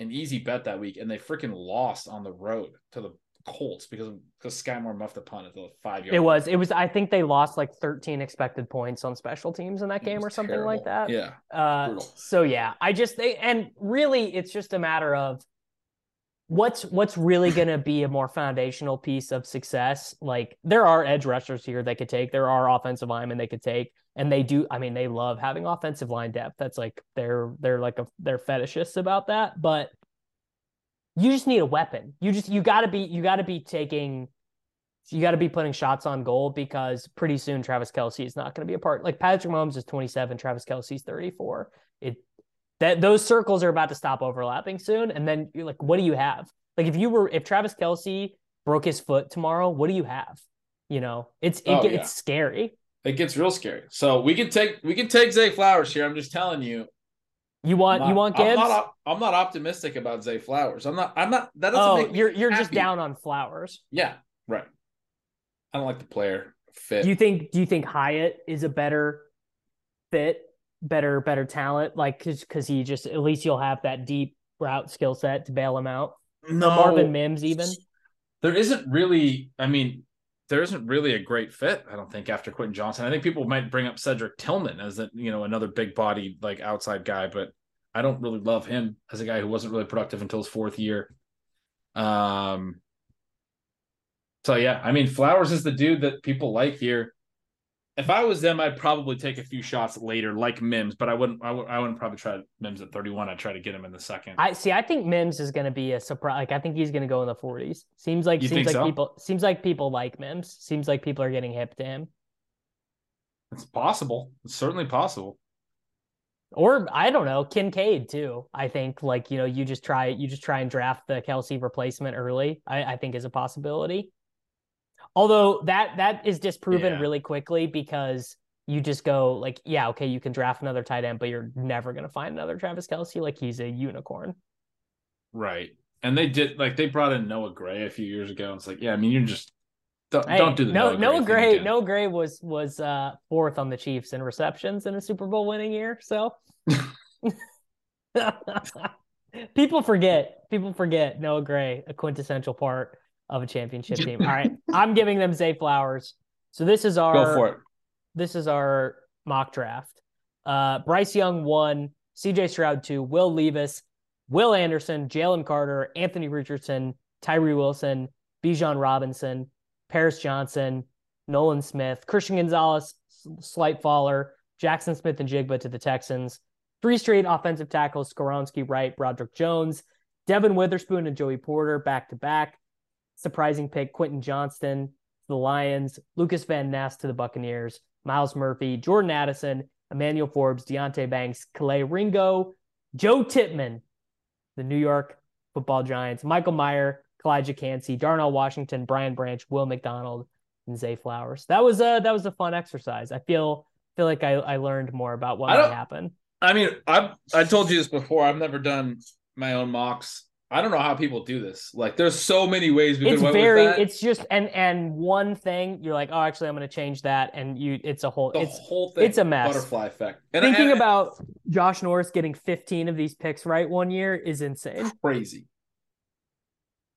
an easy bet that week, and they freaking lost on the road to the Colts because because Skyy Moore muffed the punt at the five yard. It was. It was. I think they lost like 13 expected points on special teams in that game or something terrible. like that. Yeah. Uh, so yeah, I just they and really it's just a matter of what's what's really <laughs> going to be a more foundational piece of success. Like there are edge rushers here they could take. There are offensive linemen they could take, and they do. I mean, they love having offensive line depth. That's like they're they're like a they're fetishists about that. But you just need a weapon. You just you got to be you got to be taking. You got to be putting shots on goal because pretty soon Travis Kelce is not going to be a part. Like Patrick Mahomes is 27, Travis Kelce's 34. It that those circles are about to stop overlapping soon. And then you're like, what do you have? Like if you were if Travis Kelce broke his foot tomorrow, what do you have? You know, it's it, Oh, yeah. it's scary. It gets real scary. So we can take we can take Zay Flowers here. I'm just telling you. You want I'm you not- want I'm Gibbs? not, I'm not optimistic about Zay Flowers. I'm not. I'm not. That doesn't oh, make you're you're just down on Flowers. Yeah. Right. I don't like the player fit. Do you think do you think Hyatt is a better fit, better better talent? Like because he just at least you'll have that deep route skill set to bail him out. no, Marvin Mims even. there isn't really. I mean, there isn't really a great fit. I don't think after Quentin Johnston. I think people might bring up Cedric Tillman as a you know another big body like outside guy, but I don't really love him as a guy who wasn't really productive until his fourth year. Um. So yeah, I mean, Flowers is the dude that people like here. If I was them, I'd probably take a few shots later, like Mims, but I wouldn't. I, would, I wouldn't probably try Mims at thirty-one. I'd try to get him in the second. I see. I think Mims is going to be a surprise. Like I think he's going to go in the 40s. Seems like You seems like so? people seems like people like Mims. Seems like people are getting hip to him. it's possible. It's certainly possible. Or I don't know, Kincaid too. I think like you know you just try you just try and draft the Kelce replacement early. I, I think is a possibility. Although that that is disproven Yeah. really quickly because you just go like yeah okay you can draft another tight end but you're never gonna find another Travis Kelce like he's a unicorn. Right. And they did like they brought in Noah Gray a few years ago. And It's like, yeah, I mean, you're just don't, Hey, don't do the no Noah, Noah Gray. Gray. Noah Gray was was uh fourth on the Chiefs in receptions in a Super Bowl winning year. So <laughs> <laughs> people forget. People forget Noah Gray, a quintessential part of a championship team. All right, <laughs> I'm giving them Zay Flowers. So this is our Go for it. this is our mock draft. Uh, Bryce Young one, CJ Stroud two, Will Levis, Will Anderson, Jalen Carter, Anthony Richardson, Tyree Wilson, Bijan Robinson, Paris Johnson, Nolan Smith, Christian Gonzalez, slight faller, Jaxon Smith-Njigba to the Texans. Three straight offensive tackles, Skoronski, Wright, Broderick Jones, Devon Witherspoon and Joey Porter back to back. Surprising pick, Quentin Johnston to the Lions, Lukas Van Ness to the Buccaneers, Myles Murphy, Jordan Addison, Emmanuel Forbes, Deonte Banks, Kelee Ringo, Joe Tippmann, the New York football giants, Michael Mayer, Calijah Kancey, Darnell Washington, Brian Branch, Will McDonald, and Zay Flowers. That was a that was a fun exercise. I feel feel like I, I learned more about what might happen. I mean, I I told you this before. I've never done my own mocks. I don't know how people do this. Like, there's so many ways we It's very it's just and and one thing you're like, oh actually I'm gonna change that and you it's a whole the it's whole thing. it's a mess. Butterfly effect. And thinking and- about Josh Norris getting 15 of these picks right one year is insane. crazy.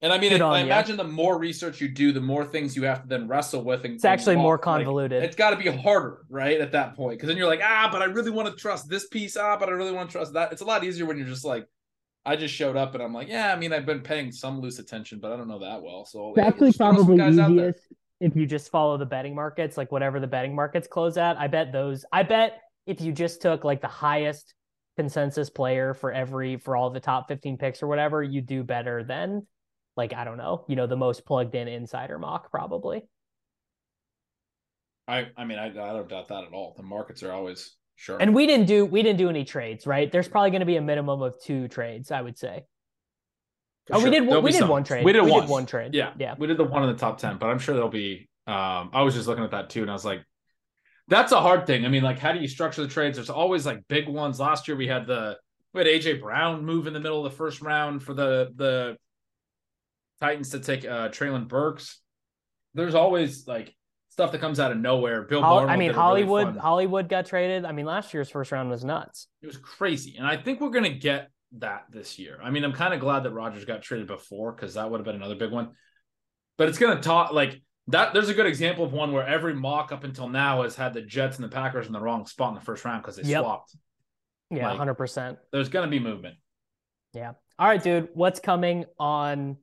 And I mean, Good I on imagine the more research you do, the more things you have to then wrestle with. And, It's actually more walk. Like, convoluted. it's got to be harder, right? At that point, because then you're like, ah, but I really want to trust this piece. Ah, but I really want to trust that. It's a lot easier when you're just like, I just showed up and I'm like, yeah, I mean, I've been paying some loose attention, but I don't know that well. So It's actually just throw some probably easiest if you just follow the betting markets, like whatever the betting markets close at. I bet those. I bet if you just took like the highest consensus player for every for all the top 15 picks or whatever, you do better than like I don't know, you know, the most plugged in insider mock probably. I, I mean, I, I don't doubt that at all. The markets are always sure. And we didn't do we didn't do any trades, right? There's probably going to be a minimum of two trades, I would say. For oh, we did There'll we did some. one trade. We did we one. did one trade. Yeah. yeah. We did the one in the top 10, but I'm sure there'll be um I was just looking at that too and I was like that's a hard thing. I mean, like how do you structure the trades? There's always like big ones. Last year we had the we had AJ Brown move in the middle of the first round for the the Titans to take uh Treylon Burks. There's always like stuff that comes out of nowhere. Bill Hol- Barnwell I mean, a really Hollywood Hollywood got traded. I mean, last year's first round was nuts. it was crazy. And I think we're gonna get that this year. I mean, I'm kind of glad that Rodgers got traded before because that would have been another big one. But it's going to talk like that. There's a good example of one where every mock up until now has had the Jets and the Packers in the wrong spot in the first round because they yep. swapped. Yeah, like, 100%. There's going to be movement. Yeah. All right, dude. What's coming on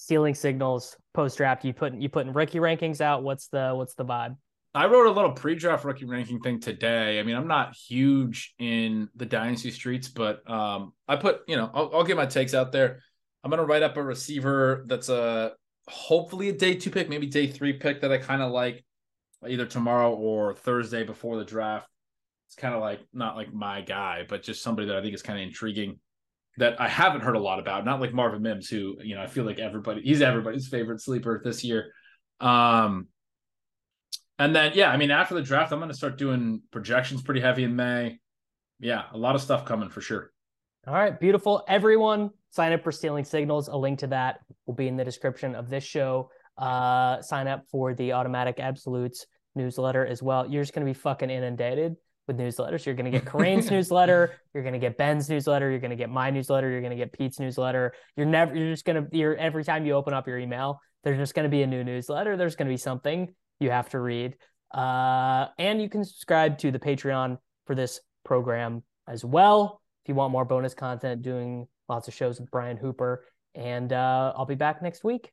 Stealing Signals post draft? You put you putting rookie rankings out? What's the what's the vibe? I wrote a little pre-draft rookie ranking thing today. I mean, I'm not huge in the dynasty streets, but um, I put, you know, I'll, I'll get my takes out there. I'm gonna write up a receiver that's a hopefully a day two pick, maybe day three pick that I kind of like, either tomorrow or Thursday before the draft. It's kind of like not like my guy, but just somebody that I think is kind of intriguing that I haven't heard a lot about. Not like Marvin Mims, who you know I feel like everybody he's everybody's favorite sleeper this year. Um, and then, yeah, I mean, after the draft, I'm going to start doing projections pretty heavy in May. Yeah, a lot of stuff coming for sure. All right, beautiful. Everyone, sign up for Stealing Signals. A link to that will be in the description of this show. Uh, sign up for the Automatic Absolutes newsletter as well. You're just going to be fucking inundated with newsletters. You're going to get <laughs> Kerrane's newsletter. You're going to get Ben's newsletter. You're going to get my newsletter. You're going to get Pete's newsletter. You're never. You're just going to. You're every time you open up your email, there's just going to be a new newsletter. There's going to be something you have to read. Uh, and you can subscribe to the Patreon for this program as well. If you want more bonus content, doing lots of shows with Brian Hooper. And uh, I'll be back next week.